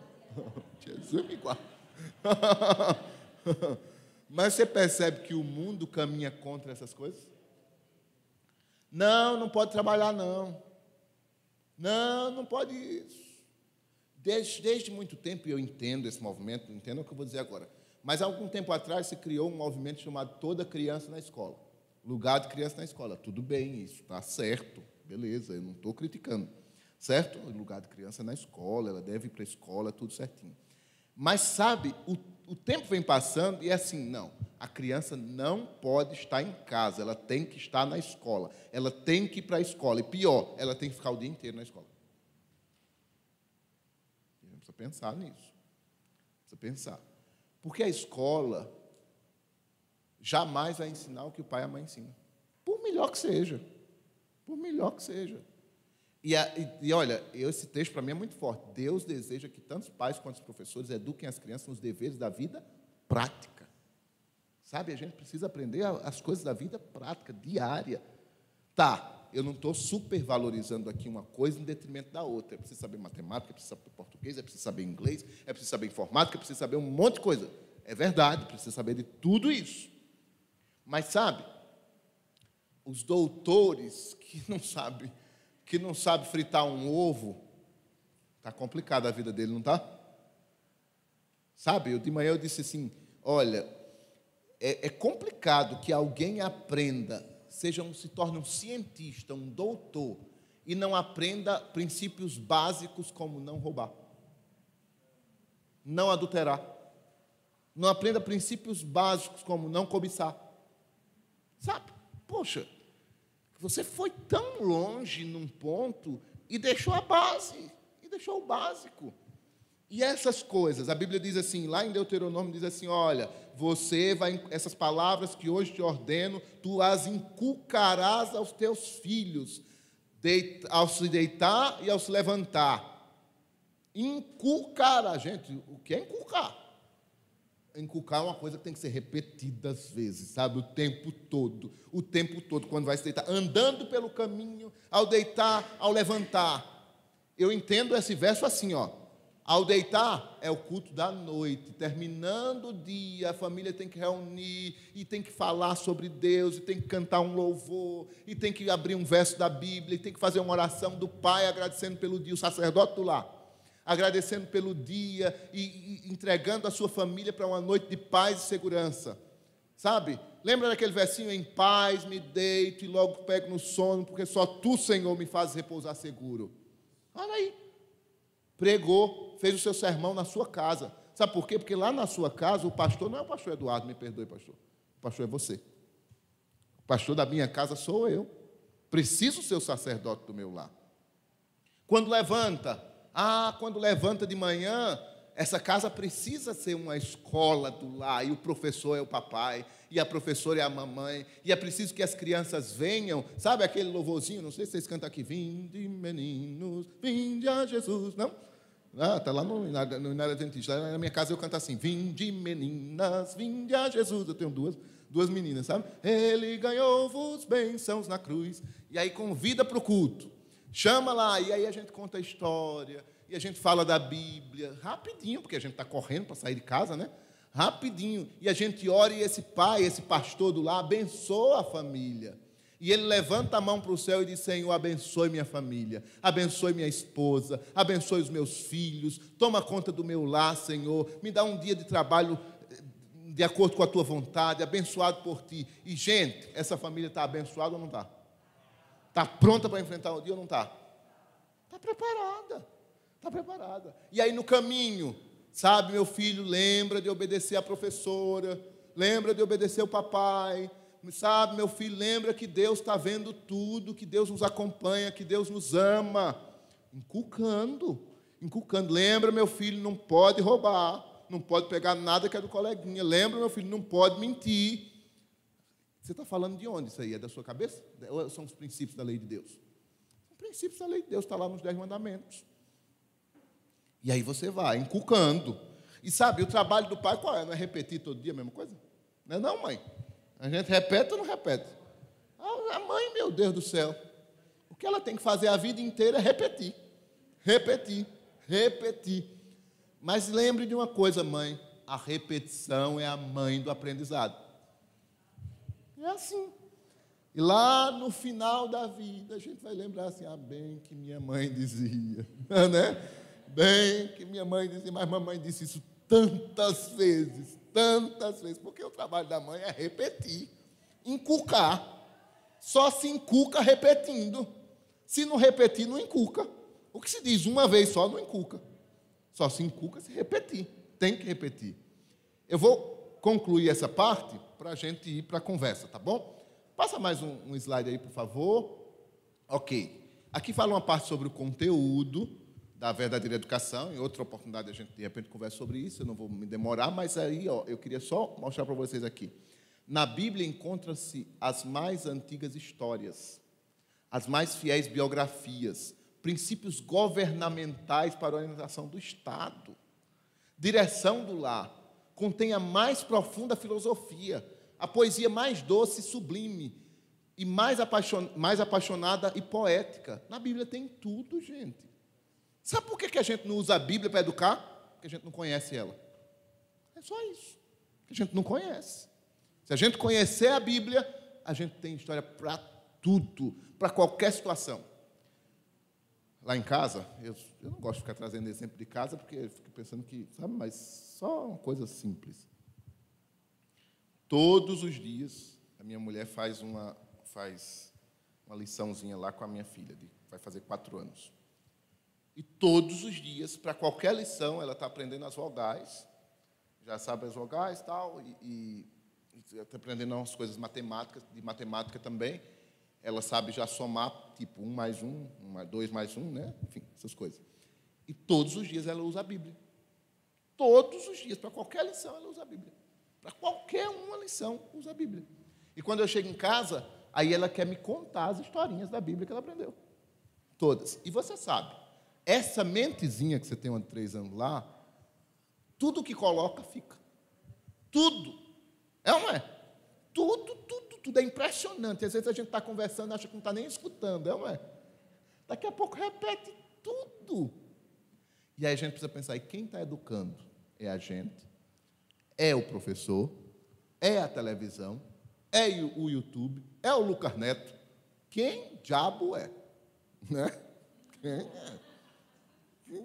Jesus me guarda. Mas você percebe que o mundo caminha contra essas coisas? Não, não pode trabalhar, não. Não, não pode isso. Desde, desde muito tempo, e eu entendo esse movimento, entendo o que eu vou dizer agora. Mas há algum tempo atrás se criou um movimento chamado Toda Criança na Escola. Lugar de criança na escola. Tudo bem, isso está certo, beleza, eu não estou criticando. Certo? Lugar de criança na escola, ela deve ir para a escola, tudo certinho. Mas sabe, o, o tempo vem passando e é assim, não, a criança não pode estar em casa, ela tem que estar na escola, ela tem que ir para a escola, e pior, ela tem que ficar o dia inteiro na escola. A gente precisa pensar nisso. Precisa pensar. Porque a escola jamais vai ensinar o que o pai e a mãe ensinam. Por melhor que seja. Por melhor que seja. E, a, e, e olha, esse texto para mim é muito forte. Deus deseja que tanto os pais quanto os professores eduquem as crianças nos deveres da vida prática. Sabe, a gente precisa aprender as coisas da vida prática, diária. Tá, eu não estou supervalorizando aqui uma coisa em detrimento da outra. É preciso saber matemática, é preciso saber português, é preciso saber inglês, é preciso saber informática, é preciso saber um monte de coisa. É verdade, precisa saber de tudo isso. Mas sabe, os doutores que não sabem que não sabe fritar um ovo, está complicada a vida dele, não está? Sabe, eu de manhã eu disse assim: olha, é, é complicado que alguém aprenda, seja um, se torne um cientista, um doutor, e não aprenda princípios básicos como não roubar, não adulterar, não aprenda princípios básicos como não cobiçar. Sabe? Poxa, você foi tão longe num ponto e deixou a base, e deixou o básico. E essas coisas, a Bíblia diz assim, lá em Deuteronômio diz assim: olha, você vai, essas palavras que hoje te ordeno, tu as inculcarás aos teus filhos, ao se deitar e ao se levantar. Inculcará, gente, o que é inculcar? Inculcar é uma coisa que tem que ser repetida às vezes, sabe? O tempo todo. O tempo todo, quando vai se deitar. Andando pelo caminho, ao deitar, ao levantar. Eu entendo esse verso assim, ó. Ao deitar é o culto da noite. Terminando o dia, a família tem que reunir e tem que falar sobre Deus, e tem que cantar um louvor, e tem que abrir um verso da Bíblia, e tem que fazer uma oração do Pai agradecendo pelo dia, o sacerdote do lar agradecendo pelo dia e, e entregando a sua família para uma noite de paz e segurança. Sabe? Lembra daquele versinho em paz me deito e logo pego no sono, porque só tu, Senhor, me fazes repousar seguro. Olha aí. Pregou, fez o seu sermão na sua casa. Sabe por quê? Porque lá na sua casa o pastor não é o pastor Eduardo, me perdoe, pastor. O pastor é você. O pastor da minha casa sou eu. Preciso ser o sacerdote do meu lar. Quando levanta, ah, quando levanta de manhã, essa casa precisa ser uma escola do lar, e o professor é o papai, e a professora é a mamãe, e é preciso que as crianças venham, sabe aquele louvorzinho? Não sei se vocês cantam aqui, vinde meninos, vinde a Jesus, não? Ah, tá lá no, no Inário Adventista. Lá na minha casa eu canto assim: Vinde meninas, vinde a Jesus. Eu tenho duas, duas meninas, sabe? Ele ganhou-vos bênçãos na cruz. E aí convida para o culto. Chama lá, e aí a gente conta a história, e a gente fala da Bíblia, rapidinho, porque a gente está correndo para sair de casa, né? Rapidinho. E a gente ora e esse pai, esse pastor do lar, abençoa a família. E ele levanta a mão para o céu e diz: Senhor, abençoe minha família, abençoe minha esposa, abençoe os meus filhos, toma conta do meu lar, Senhor, me dá um dia de trabalho eh, de acordo com a tua vontade, abençoado por ti. E, gente, essa família está abençoada ou não está? Está pronta para enfrentar o dia ou não está? Está preparada, está preparada. E aí no caminho, sabe, meu filho, lembra de obedecer a professora, lembra de obedecer o papai, sabe, meu filho, lembra que Deus está vendo tudo, que Deus nos acompanha, que Deus nos ama. Inculcando, inculcando. Lembra, meu filho, não pode roubar, não pode pegar nada que é do coleguinha. Lembra, meu filho, não pode mentir. Você está falando de onde isso aí? É da sua cabeça? Ou são os princípios da lei de Deus? Os princípios da lei de Deus, está lá nos Dez Mandamentos. E aí você vai, inculcando. E sabe, o trabalho do pai qual é? Não é repetir todo dia a mesma coisa? Não é não, mãe? A gente repete ou não repete? A mãe, meu Deus do céu, o que ela tem que fazer a vida inteira é repetir, repetir, repetir. Mas lembre de uma coisa, mãe: a repetição é a mãe do aprendizado. É assim. E lá no final da vida, a gente vai lembrar assim: ah, bem que minha mãe dizia, né? Bem que minha mãe dizia, mas mamãe disse isso tantas vezes, tantas vezes, porque o trabalho da mãe é repetir, inculcar. Só se inculca repetindo. Se não repetir, não inculca. O que se diz uma vez só, não inculca. Só se inculca se repetir. Tem que repetir. Eu vou concluir essa parte para a gente ir para a conversa, tá bom? Passa mais um, um slide aí, por favor. Ok. Aqui fala uma parte sobre o conteúdo da verdadeira educação. Em outra oportunidade a gente de repente conversa sobre isso, eu não vou me demorar, mas aí ó, eu queria só mostrar para vocês aqui. Na Bíblia encontram-se as mais antigas histórias, as mais fiéis biografias, princípios governamentais para a organização do Estado, direção do lar, contém a mais profunda filosofia, a poesia mais doce e sublime, e mais, apaixon mais apaixonada e poética. Na Bíblia tem tudo, gente. Sabe por que a gente não usa a Bíblia para educar? Porque a gente não conhece ela. É só isso. Que a gente não conhece. Se a gente conhecer a Bíblia, a gente tem história para tudo, para qualquer situação. Lá em casa, eu, eu, não gosto de ficar trazendo exemplo de casa, porque eu fico pensando que, sabe, mas só uma coisa simples. Todos os dias, a minha mulher faz uma, faz uma liçãozinha lá com a minha filha, de, vai fazer quatro anos. E todos os dias, para qualquer lição, ela está aprendendo as vogais, já sabe as vogais tal, e está aprendendo umas coisas matemáticas, de matemática também. Ela sabe já somar, tipo, um mais um, dois mais um, né? Enfim, essas coisas. E todos os dias ela usa a Bíblia. Todos os dias, para qualquer lição, ela usa a Bíblia. Para qualquer uma lição, usa a Bíblia. E quando eu chego em casa, aí ela quer me contar as historinhas da Bíblia que ela aprendeu. Todas. E você sabe, essa mentezinha que você tem de três anos lá, tudo que coloca fica. Tudo. É ou não é? Tudo, tudo, tudo. É impressionante. Às vezes a gente está conversando e acha que não está nem escutando, é não é? Daqui a pouco repete tudo. E aí a gente precisa pensar, e quem está educando? É a gente, é o professor, é a televisão, é o YouTube, é o Lucas Neto. Quem diabo é? Né? Quem é?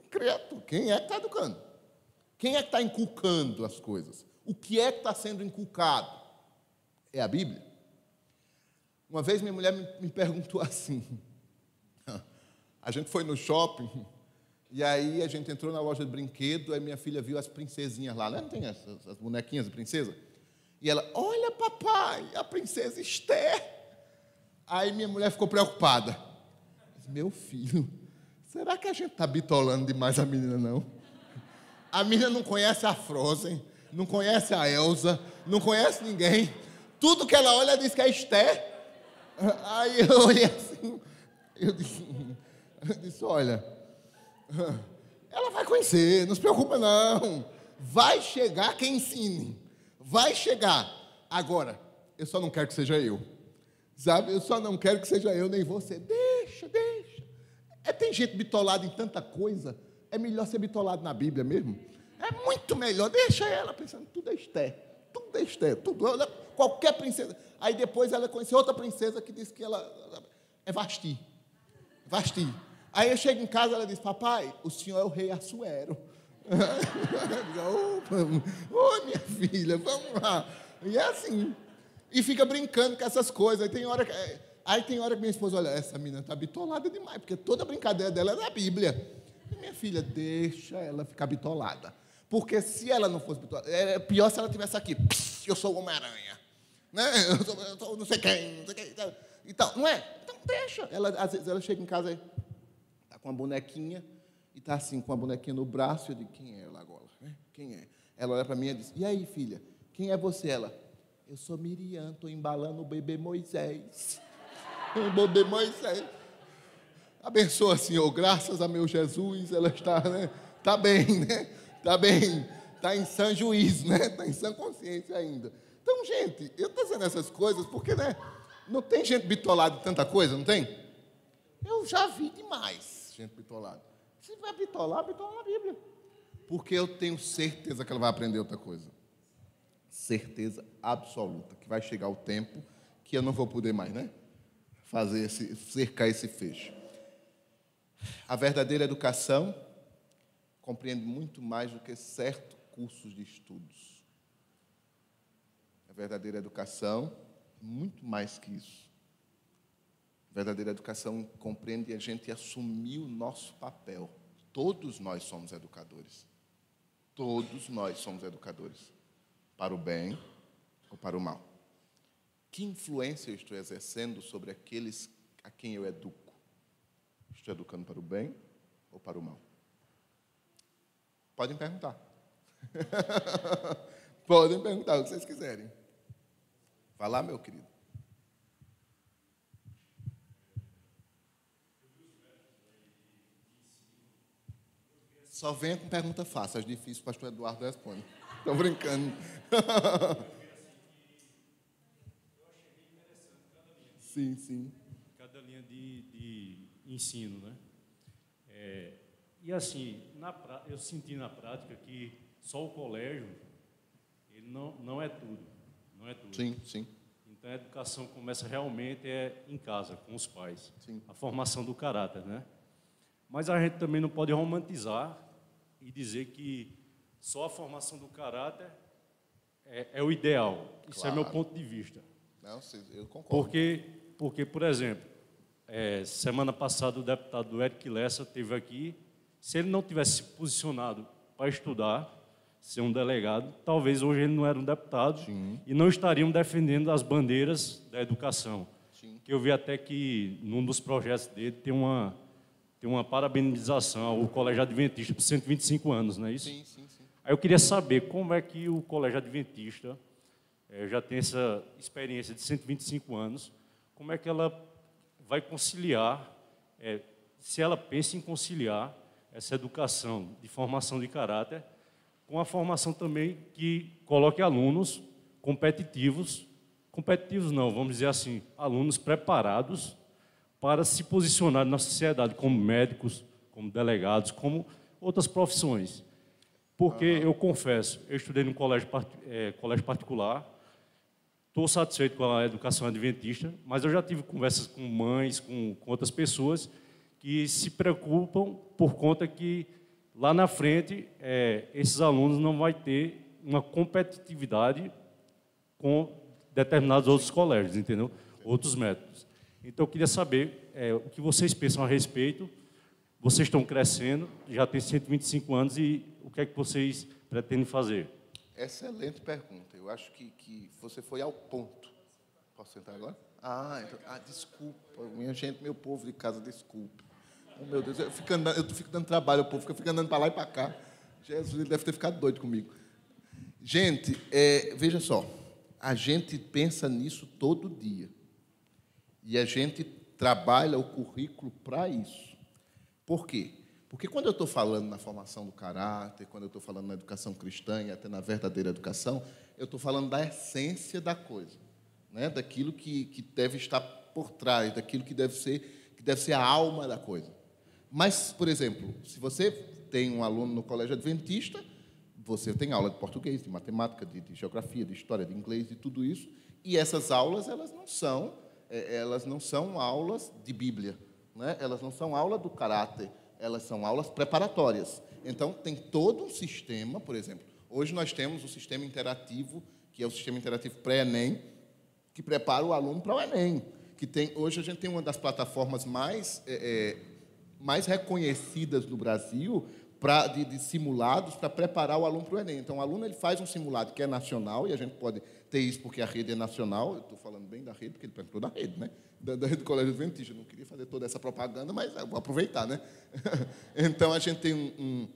Credo, quem é que está educando? Quem é que está inculcando as coisas? O que é que está sendo inculcado? É a Bíblia? Uma vez minha mulher me perguntou assim: a gente foi no shopping, e aí a gente entrou na loja de brinquedo, aí minha filha viu as princesinhas lá, né? não tem as, as bonequinhas de princesa? E ela, olha papai, a princesa Esther. Aí minha mulher ficou preocupada. Meu filho, Será que a gente está bitolando demais a menina, não? A menina não conhece a Frozen, não conhece a Elsa, não conhece ninguém. Tudo que ela olha diz que é Esther. Aí eu olhei assim, eu disse, eu disse olha, Ela vai conhecer, não se preocupa não. Vai chegar quem ensine. Vai chegar. Agora, eu só não quero que seja eu. Sabe? Eu só não quero que seja eu nem você. Deixa, deixa. É, tem gente bitolada em tanta coisa. É melhor ser bitolado na Bíblia mesmo. É muito melhor. Deixa ela pensando, tudo é Esté. Tudo Esté. Tudo, ela, qualquer princesa. Aí depois ela conheceu outra princesa que disse que ela, é Vasti. Vasti. Aí eu chego em casa, ela diz, papai, o senhor é o rei Assuero. Ô, minha filha, vamos lá. E é assim. E fica brincando com essas coisas. Aí tem hora que, aí tem hora que minha esposa olha, essa menina está bitolada demais, porque toda brincadeira dela é da Bíblia. E minha filha, deixa ela ficar bitolada. Porque se ela não fosse bitolada, é pior se ela estivesse aqui. Eu sou o Homem-Aranha. Né? Eu, sou, eu sou não sei quem, não sei quem. Então, não é? Então deixa. Ela, às vezes ela chega em casa e está com uma bonequinha e está assim, com a bonequinha no braço. Eu digo, quem é ela agora? Quem é? Ela olha para mim e diz, e aí, filha, quem é você? Ela, eu sou Miriam, estou embalando o bebê Moisés. O bebê Moisés. Abençoa, Senhor, graças a meu Jesus, ela está, né? Está bem, né? Está bem. Está em sã juízo, né? Está em sã consciência ainda. Então, gente, eu estou dizendo essas coisas porque, né? Não tem gente bitolada de tanta coisa, não tem? Eu já vi demais gente bitolada. Se vai bitolar, bitola na Bíblia. Porque eu tenho certeza que ela vai aprender outra coisa. Certeza absoluta que vai chegar o tempo que eu não vou poder mais, né? Fazer esse, cercar esse fecho. A verdadeira educação compreende muito mais do que certos cursos de estudos. A verdadeira educação muito mais que isso. A verdadeira educação compreende a gente assumir o nosso papel. Todos nós somos educadores. Todos nós somos educadores. Para o bem ou para o mal. Que influência eu estou exercendo sobre aqueles a quem eu educo? Estou educando para o bem ou para o mal? Podem perguntar. Podem perguntar o que vocês quiserem. Vai lá, meu querido. Só venha com pergunta fácil, as difíceis o pastor Eduardo responde. Estou brincando. sim, sim. Cada linha de, de ensino, né? É, e assim, na, eu senti na prática que só o colégio ele não, não é tudo não é tudo. Sim, sim. Então a educação começa realmente é em casa, com os pais. Sim. A formação do caráter, né? Mas a gente também não pode romantizar e dizer que só a formação do caráter é, é o ideal. Isso claro. é meu ponto de vista. Não, eu concordo. Porque, porque por exemplo, é, semana passada o deputado Eric Lessa esteve aqui. Se ele não tivesse se posicionado para estudar, ser um delegado, talvez hoje ele não era um deputado Sim. e não estariam defendendo as bandeiras da educação. Sim. Que eu vi até que num dos projetos dele tem uma tem uma parabenização ao Colégio Adventista por 125 anos, não é isso? Sim, sim, sim. Aí eu queria saber como é que o Colégio Adventista é, já tem essa experiência de 125 anos, como é que ela vai conciliar, é, se ela pensa em conciliar essa educação de formação de caráter com a formação também que coloque alunos competitivos, competitivos não, vamos dizer assim, alunos preparados para se posicionar na sociedade como médicos, como delegados, como outras profissões. Porque uhum. eu confesso, eu estudei num colégio, é, colégio particular, estou satisfeito com a educação adventista, mas eu já tive conversas com mães, com, com outras pessoas que se preocupam por conta que lá na frente, é, esses alunos não vão ter uma competitividade com determinados outros colégios, entendeu? Outros métodos. Então, eu queria saber é, o que vocês pensam a respeito. Vocês estão crescendo, já tem 125 anos, e o que é que vocês pretendem fazer? Excelente pergunta. Eu acho que, que você foi ao ponto. Posso sentar agora? Ah, então, ah, desculpa, minha gente, meu povo de casa, desculpa. Oh, meu Deus, eu fico, andando, eu fico dando trabalho, o povo fica andando para lá e para cá. Jesus, ele deve ter ficado doido comigo. Gente, é, veja só, a gente pensa nisso todo dia. E a gente trabalha o currículo para isso. Por quê? Porque quando eu estou falando na formação do caráter, quando eu estou falando na educação cristã e até na verdadeira educação, eu estou falando da essência da coisa, né? daquilo que, que deve estar por trás, daquilo que deve ser que deve ser a alma da coisa. Mas, por exemplo, se você tem um aluno no colégio adventista, você tem aula de português, de matemática, de, de geografia, de história, de inglês, de tudo isso, e essas aulas elas não são é, elas não são aulas de Bíblia, né? elas não são aulas do caráter, elas são aulas preparatórias. Então, tem todo um sistema, por exemplo, hoje nós temos o sistema interativo, que é o sistema interativo pré-ENEM, que prepara o aluno para o ENEM. Que tem, hoje a gente tem uma das plataformas mais, é, é, mais reconhecidas no Brasil pra, de, de simulados para preparar o aluno para o Enem. Então, o aluno ele faz um simulado que é nacional, e a gente pode ter isso porque a rede é nacional. Estou falando bem da rede, porque ele perguntou da rede, né? Da, da rede do Colégio Adventista. Eu não queria fazer toda essa propaganda, mas vou aproveitar, né? então, a gente tem um, um,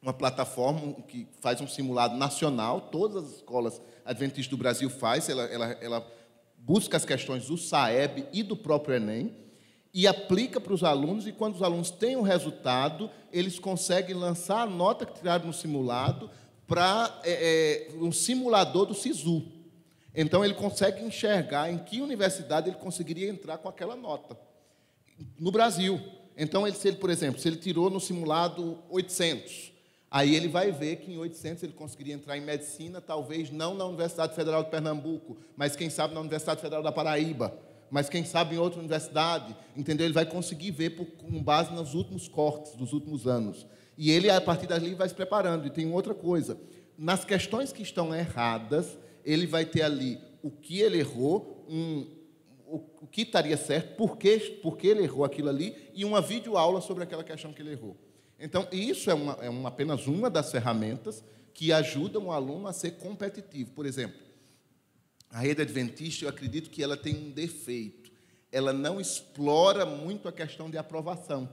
uma plataforma que faz um simulado nacional, todas as escolas adventistas do Brasil faz, ela, ela, ela busca as questões do SAEB e do próprio Enem, e aplica para os alunos, e quando os alunos têm o resultado, eles conseguem lançar a nota que tiraram no simulado para é, é, um simulador do SISU. Então, ele consegue enxergar em que universidade ele conseguiria entrar com aquela nota. No Brasil. Então, ele, se ele, por exemplo, se ele tirou no simulado 800, aí ele vai ver que em 800 ele conseguiria entrar em medicina, talvez não na Universidade Federal de Pernambuco, mas quem sabe na Universidade Federal da Paraíba mas quem sabe em outra universidade, entendeu? Ele vai conseguir ver por, com base nos últimos cortes dos últimos anos. E ele, a partir dali, vai se preparando. E tem outra coisa: nas questões que estão erradas, ele vai ter ali o que ele errou, um, o, o, que estaria certo, por que, por que ele errou aquilo ali, e uma videoaula sobre aquela questão que ele errou. Então, isso é, uma, é uma, apenas uma das ferramentas que ajudam o aluno a ser competitivo. Por exemplo, a rede adventista, eu acredito que ela tem um defeito. Ela não explora muito a questão de aprovação.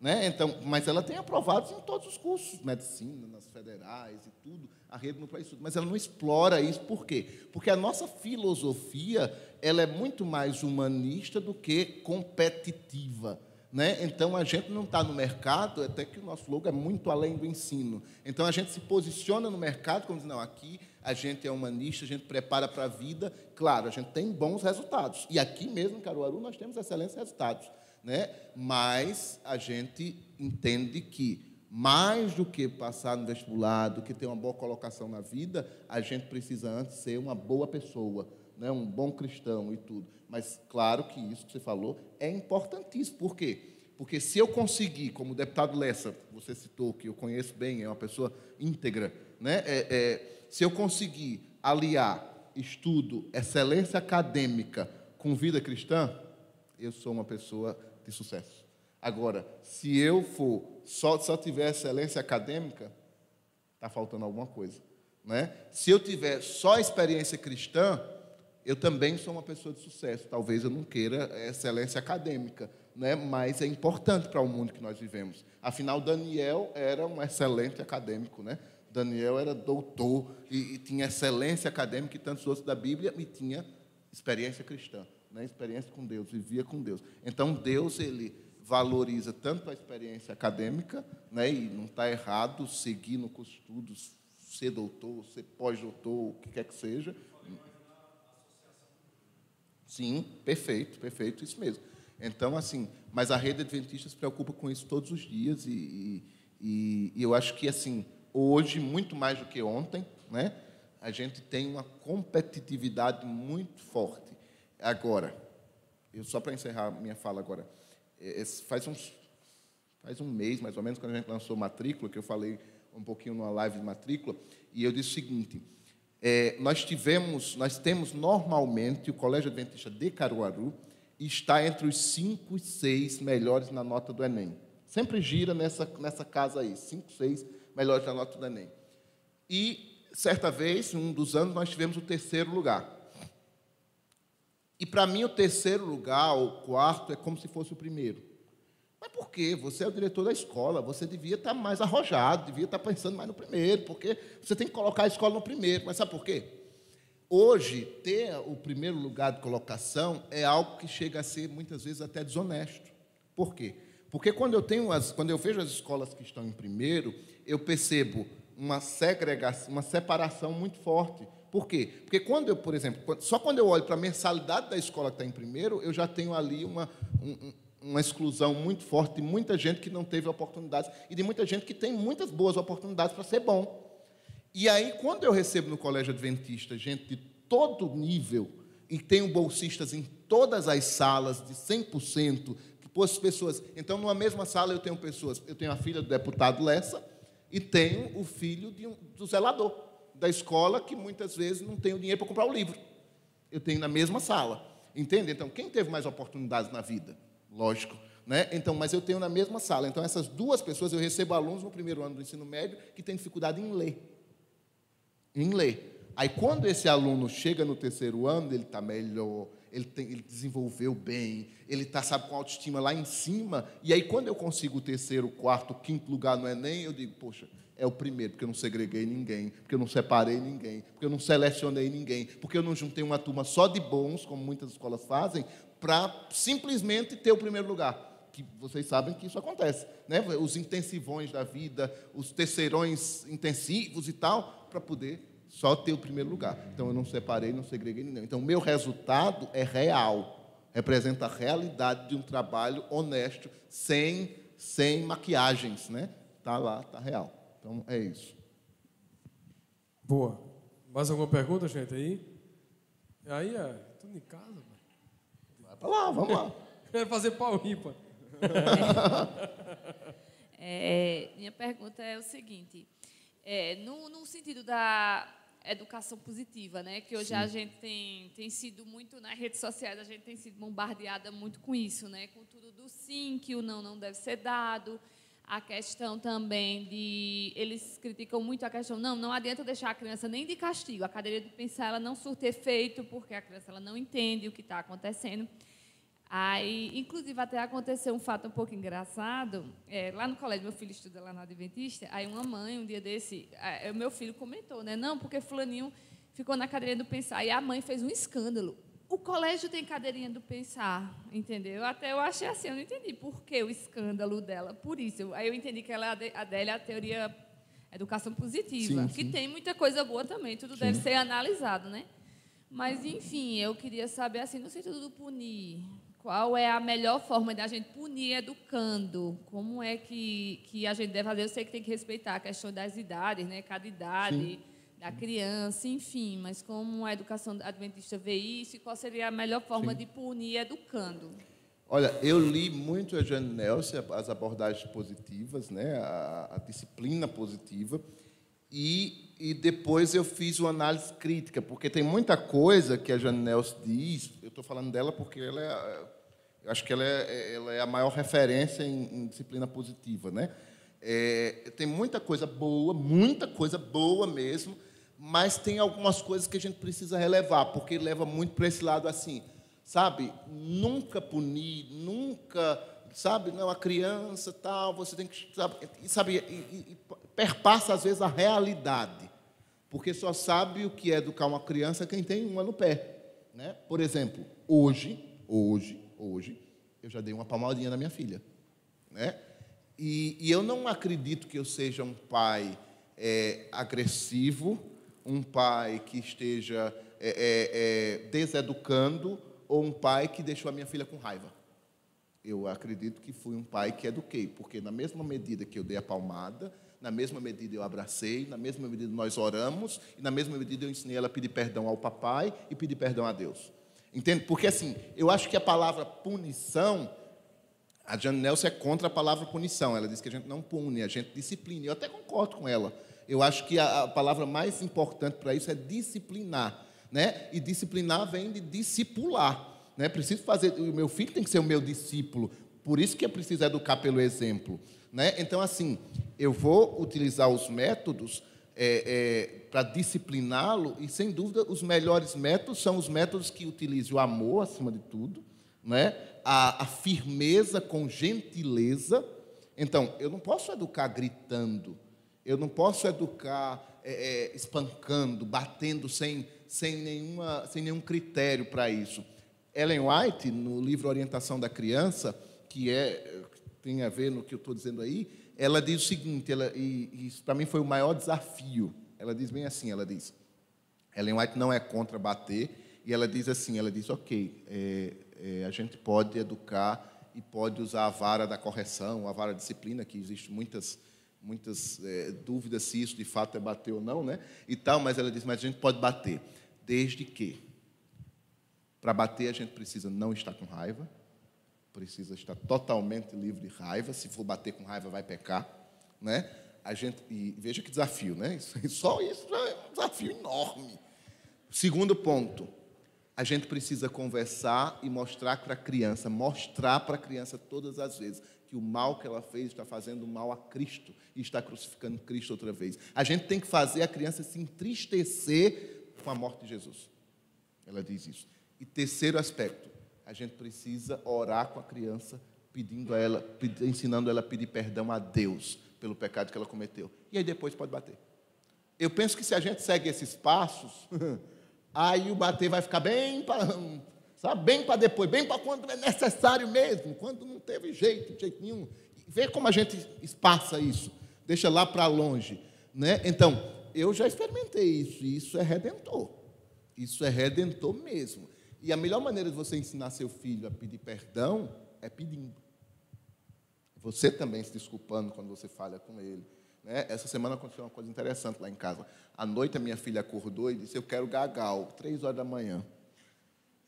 Né? Então, mas ela tem aprovados em todos os cursos, medicina, nas federais e tudo, a rede não faz isso, mas ela não explora isso, por quê? Porque a nossa filosofia, ela é muito mais humanista do que competitiva. Né? Então a gente não está no mercado, até que o nosso logo é muito além do ensino. Então a gente se posiciona no mercado como diz, não, aqui a gente é humanista, a gente prepara para a vida. Claro, a gente tem bons resultados. E aqui mesmo em Caruaru nós temos excelentes resultados. Né? Mas a gente entende que mais do que passar no vestibular, do que ter uma boa colocação na vida, a gente precisa antes ser uma boa pessoa, né? um bom cristão e tudo. Mas claro que isso que você falou é importantíssimo. Por quê? Porque se eu conseguir, como o deputado Lessa, você citou, que eu conheço bem, é uma pessoa íntegra, né? É, é, se eu conseguir aliar estudo, excelência acadêmica com vida cristã, eu sou uma pessoa de sucesso. Agora, se eu for só, só tiver excelência acadêmica, está faltando alguma coisa. Né? Se eu tiver só experiência cristã, eu também sou uma pessoa de sucesso. Talvez eu não queira excelência acadêmica, né? mas é importante para o mundo que nós vivemos. Afinal, Daniel era um excelente acadêmico. Né? Daniel era doutor e, e, tinha excelência acadêmica e tantos outros da Bíblia e tinha experiência cristã, né? experiência com Deus, vivia com Deus. Então Deus ele valoriza tanto a experiência acadêmica, né? e não está errado seguir no curso de estudos, ser doutor, ser pós-doutor, o que quer que seja. Sim, perfeito, perfeito, isso mesmo. Então, assim, mas a rede adventista se preocupa com isso todos os dias e, e, e eu acho que, assim, hoje, muito mais do que ontem, né? a gente tem uma competitividade muito forte. Agora, eu só para encerrar minha fala agora, é, faz, uns, faz um mês, mais ou menos, quando a gente lançou matrícula, que eu falei um pouquinho numa live de matrícula, e eu disse o seguinte, é, nós tivemos, nós temos normalmente, o Colégio Adventista de Caruaru está entre os cinco e seis melhores na nota do Enem. Sempre gira nessa, nessa casa aí, cinco, seis melhores na nota do Enem. E, certa vez, um dos anos, nós tivemos o terceiro lugar. E, para mim, o terceiro lugar, o quarto, é como se fosse o primeiro. Mas por quê? Você é o diretor da escola, você devia estar mais arrojado, devia estar pensando mais no primeiro, porque você tem que colocar a escola no primeiro. Mas sabe por quê? Hoje, ter o primeiro lugar de colocação é algo que chega a ser, muitas vezes, até desonesto. Por quê? Porque quando eu tenho as, quando eu vejo as escolas que estão em primeiro, eu percebo uma segregação, uma separação muito forte. Por quê? Porque quando eu, por exemplo, só quando eu olho para a mensalidade da escola que está em primeiro, eu já tenho ali uma, um, uma exclusão muito forte de muita gente que não teve oportunidades e de muita gente que tem muitas boas oportunidades para ser bom. E aí, quando eu recebo no colégio adventista gente de todo nível, e tenho bolsistas em todas as salas, de 100%, que pôs pessoas. Então, numa mesma sala, eu tenho pessoas. Eu tenho a filha do deputado Lessa e tenho o filho um, do zelador da escola, que muitas vezes não tem o dinheiro para comprar o livro. Eu tenho na mesma sala. Entende? Então, quem teve mais oportunidades na vida? Lógico. Né? Então, mas eu tenho na mesma sala. Então, essas duas pessoas, eu recebo alunos no primeiro ano do ensino médio que têm dificuldade em ler. Em ler. Aí, quando esse aluno chega no terceiro ano, ele está melhor, ele, tem, ele, desenvolveu bem, ele está, sabe, com autoestima lá em cima. E aí, quando eu consigo o terceiro, quarto, quinto lugar no Enem, eu digo, poxa, é o primeiro, porque eu não segreguei ninguém, porque eu não separei ninguém, porque eu não selecionei ninguém, porque eu não juntei uma turma só de bons, como muitas escolas fazem, para simplesmente ter o primeiro lugar. Que vocês sabem que isso acontece, né? Os intensivões da vida, os terceirões intensivos e tal, para poder só ter o primeiro lugar. Então eu não separei, não segreguei ninguém. Então o meu resultado é real, representa a realidade de um trabalho honesto, sem, sem maquiagens, né? Tá lá, tá real. Então é isso. Boa. Mais alguma pergunta, gente aí? Aí é tudo em casa. Para lá, vamos lá. Quero fazer pau ímpar. É, minha pergunta é o seguinte: é, no, no sentido da educação positiva, né? Que hoje Sim. a gente tem, tem sido muito nas redes sociais, a gente tem sido bombardeada muito com isso, né? Com tudo do sim, que o não não deve ser dado. A questão também de eles criticam muito a questão não, não adianta deixar a criança nem de castigo. A cadeira de pensar ela não surte efeito porque a criança ela não entende o que está acontecendo. Aí, inclusive, até aconteceu um fato um pouco engraçado. É, lá no colégio, meu filho estuda lá na Adventista. Aí, uma mãe, um dia desse, o meu filho comentou, né? Não, porque Fulaninho ficou na cadeirinha do pensar. E a mãe fez um escândalo. O colégio tem cadeirinha do pensar, entendeu? Até eu achei assim, eu não entendi por que o escândalo dela. Por isso. Aí eu entendi que ela, a dela é a teoria educação positiva, sim, sim. que tem muita coisa boa também. Tudo sim. deve ser analisado, né? Mas, enfim, eu queria saber, assim, no sentido do punir, qual é a melhor forma de a gente punir educando? Como é que, que a gente deve fazer? Eu sei que tem que respeitar a questão das idades, né? cada idade Sim. da criança, enfim, mas como a educação adventista vê isso e qual seria a melhor forma Sim. de punir educando? Olha, eu li muito a Jane Nelson, as abordagens positivas, né? a, a disciplina positiva, e, e depois eu fiz uma análise crítica, porque tem muita coisa que a Jane Nelson diz, estou falando dela porque ela é, eu acho que ela é, ela é a maior referência em, em disciplina positiva. Né? É, tem muita coisa boa, muita coisa boa mesmo, mas tem algumas coisas que a gente precisa relevar, porque leva muito para esse lado assim, sabe? Nunca punir, nunca, sabe? Não, a criança tal, você tem que, sabe? E, e, perpassa, às vezes, a realidade. Porque só sabe o que é educar uma criança quem tem uma no pé. Né? Por exemplo, hoje, hoje, hoje, eu já dei uma palmadinha na minha filha. Né? E, e eu não acredito que eu seja um pai é, agressivo, um pai que esteja é, é, é deseducando, ou um pai que deixou a minha filha com raiva. Eu acredito que fui um pai que eduquei, porque na mesma medida que eu dei a palmada, na mesma medida eu abracei, na mesma medida nós oramos, e na mesma medida eu ensinei ela a pedir perdão ao papai e pedir perdão a Deus. Entende? Porque assim, eu acho que a palavra punição, a Jane Nelson é contra a palavra punição. Ela diz que a gente não pune, a gente disciplina. Eu até concordo com ela. Eu acho que a, a palavra mais importante para isso é disciplinar. Né? E disciplinar vem de discipular. Né? Preciso fazer, o meu filho tem que ser o meu discípulo. Por isso que é preciso educar pelo exemplo. Né? Então, assim, eu vou utilizar os métodos é, é, para discipliná-lo, e sem dúvida os melhores métodos são os métodos que utilizam o amor acima de tudo, né? a, a firmeza com gentileza. Então, eu não posso educar gritando, eu não posso educar é, é espancando, batendo sem, sem, nenhuma, sem nenhum critério para isso. Ellen White, no livro Orientação da Criança, que é tem a ver no que eu estou dizendo aí, ela diz o seguinte, ela, e, isso para mim foi o maior desafio. Ela diz bem assim, ela diz, Ellen White não é contra bater, e ela diz assim, ela diz, ok, é, é, a gente pode educar e pode usar a vara da correção, a vara disciplina, que existe muitas muitas é, dúvidas se isso de fato é bater ou não, né? E tal, mas ela diz, mas a gente pode bater, desde que para bater a gente precisa não estar com raiva, precisa estar totalmente livre de raiva. Se for bater com raiva, vai pecar, né? A gente e veja que desafio, né? Só isso é um desafio enorme. Segundo ponto, a gente precisa conversar e mostrar para a criança, mostrar para a criança todas as vezes que o mal que ela fez está fazendo mal a Cristo e está crucificando Cristo outra vez. A gente tem que fazer a criança se entristecer com a morte de Jesus. Ela diz isso. E terceiro aspecto, a gente precisa orar com a criança, pedindo a ela, ensinando ela a pedir perdão a Deus pelo pecado que ela cometeu. E aí depois pode bater. Eu penso que se a gente segue esses passos, aí o bater vai ficar bem para, sabe, bem para depois, bem para quando é necessário mesmo, quando não teve jeito, jeito nenhum. Vê como a gente espaça isso, deixa lá para longe, né? Então, eu já experimentei isso, e isso é redentor. Isso é redentor mesmo. E a melhor maneira de você ensinar seu filho a pedir perdão é pedindo. Você também se desculpando quando você falha com ele. Né? Essa semana aconteceu uma coisa interessante lá em casa. À noite a minha filha acordou e disse: Eu quero gagal, três horas da manhã.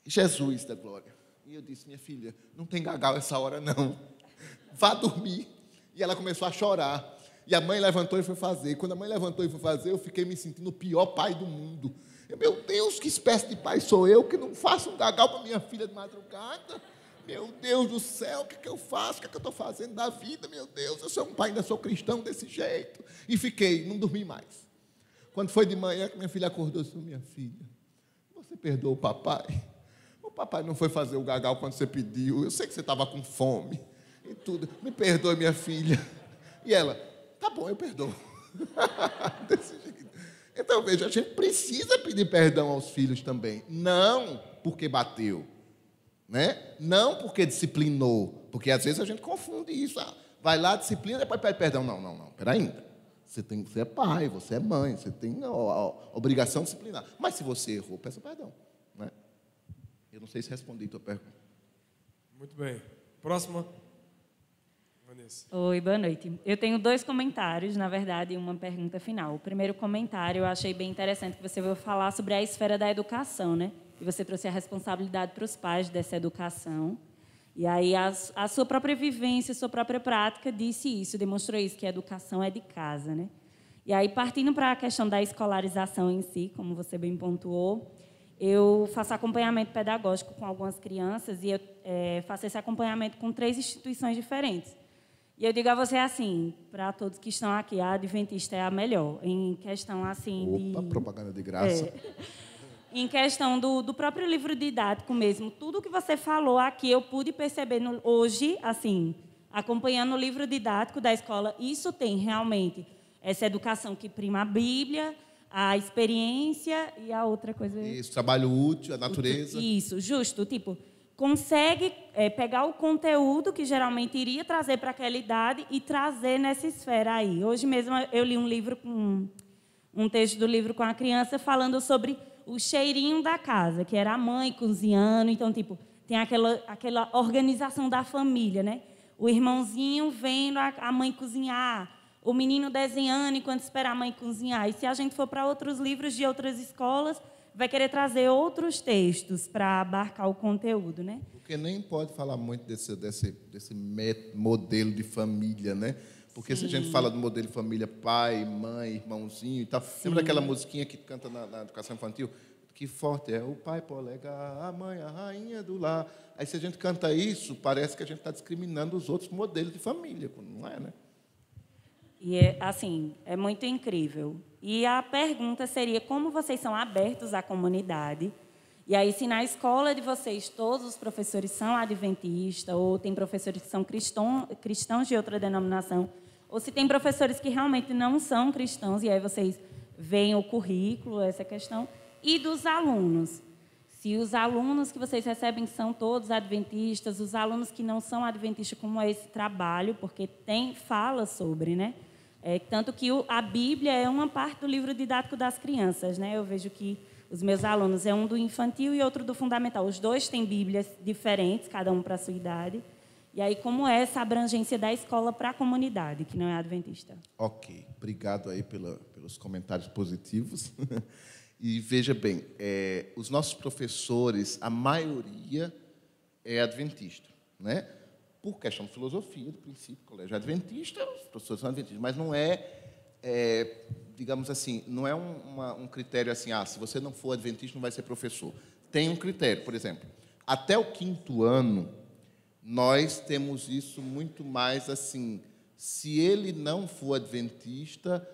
Jesus da glória. E eu disse: Minha filha, não tem gagal essa hora não. Vá dormir. E ela começou a chorar. E a mãe levantou e foi fazer. Quando a mãe levantou e foi fazer, eu fiquei me sentindo o pior pai do mundo. Meu Deus, que espécie de pai sou eu que não faço um gagal para minha filha de madrugada? Meu Deus do céu, o que, que eu faço? O que, que eu estou fazendo da vida, meu Deus? Eu sou um pai, ainda sou cristão desse jeito. E fiquei, não dormi mais. Quando foi de manhã que minha filha acordou, disse, minha filha, você perdoou o papai? O papai não foi fazer o gagal quando você pediu. Eu sei que você estava com fome e tudo. Me perdoe, minha filha. E ela, tá bom, eu perdoo. desse jeito. Então, veja, a gente precisa pedir perdão aos filhos também. Não porque bateu. Né? Não porque disciplinou. Porque às vezes a gente confunde isso. Ah, vai lá, disciplina, depois pede perdão. Não, não, não. Ainda. Você, tem, você é pai, você é mãe, você tem a, a, a obrigação disciplinar. Mas se você errou, peça perdão. Né? Eu não sei se respondi a tua pergunta. Muito bem. Próxima. Vanessa. Oi, boa noite. Eu tenho dois comentários, na verdade, e uma pergunta final. O primeiro comentário eu achei bem interessante que você veio falar sobre a esfera da educação, né? E você trouxe a responsabilidade para os pais dessa educação. E aí a, a sua própria vivência, a sua própria prática disse isso, demonstrou isso, que a educação é de casa, né? E aí, partindo para a questão da escolarização em si, como você bem pontuou, eu faço acompanhamento pedagógico com algumas crianças e eu é, faço esse acompanhamento com três instituições diferentes. E eu digo a você assim, para todos que estão aqui, a Adventista é a melhor, em questão assim Opa, de... propaganda de graça. É, em questão do, do próprio livro didático mesmo, tudo que você falou aqui, eu pude perceber no, hoje, assim, acompanhando o livro didático da escola, isso tem realmente essa educação que prima a Bíblia, a experiência e a outra coisa... Isso, trabalho útil, a natureza. Isso, justo, tipo consegue é, pegar o conteúdo que geralmente iria trazer para aquela idade e trazer nessa esfera aí. Hoje mesmo eu li um livro com um texto do livro com a criança falando sobre o cheirinho da casa, que era a mãe cozinhando, então tipo tem aquela aquela organização da família, né? O irmãozinho vendo a, a mãe cozinhar, o menino desenhando enquanto espera a mãe cozinhar. E se a gente for para outros livros de outras escolas, vai querer trazer outros textos para abarcar o conteúdo, né? Porque nem pode falar muito desse, desse, desse modelo de família, né? Porque Sim. se a gente fala do modelo de família, pai, mãe, irmãozinho e tal, Sim. lembra daquela musiquinha que canta na, na, educação infantil? Que forte é o pai polegar, a mãe, a rainha do lar. Aí se a gente canta isso, parece que a gente está discriminando os outros modelos de família, não é, né? E é, assim, é muito incrível. E a pergunta seria como vocês são abertos à comunidade? E aí, se na escola de vocês todos os professores são adventistas, ou tem professores que são cristão, cristãos de outra denominação, ou se tem professores que realmente não são cristãos, e aí vocês veem o currículo, essa questão, e dos alunos. se os alunos que vocês recebem são todos adventistas, os alunos que não são adventistas, como é esse trabalho, porque tem fala sobre, né? É, tanto que o, a Bíblia é uma parte do livro didático das crianças, né? Eu vejo que os meus alunos é um do infantil e outro do fundamental. Os dois têm Bíblias diferentes, cada um para a sua idade. E aí, como é essa abrangência da escola para a comunidade, que não é adventista? Ok, obrigado aí pela, pelos comentários positivos. E veja bem, é, os nossos professores, a maioria é adventista, né? Por questão de filosofia, do princípio, colégio adventista, os professores são adventistas, mas não é, é digamos assim, não é um, uma, um critério assim, ah, se você não for adventista, não vai ser professor. Tem um critério, por exemplo, até o quinto ano, nós temos isso muito mais assim, se ele não for adventista,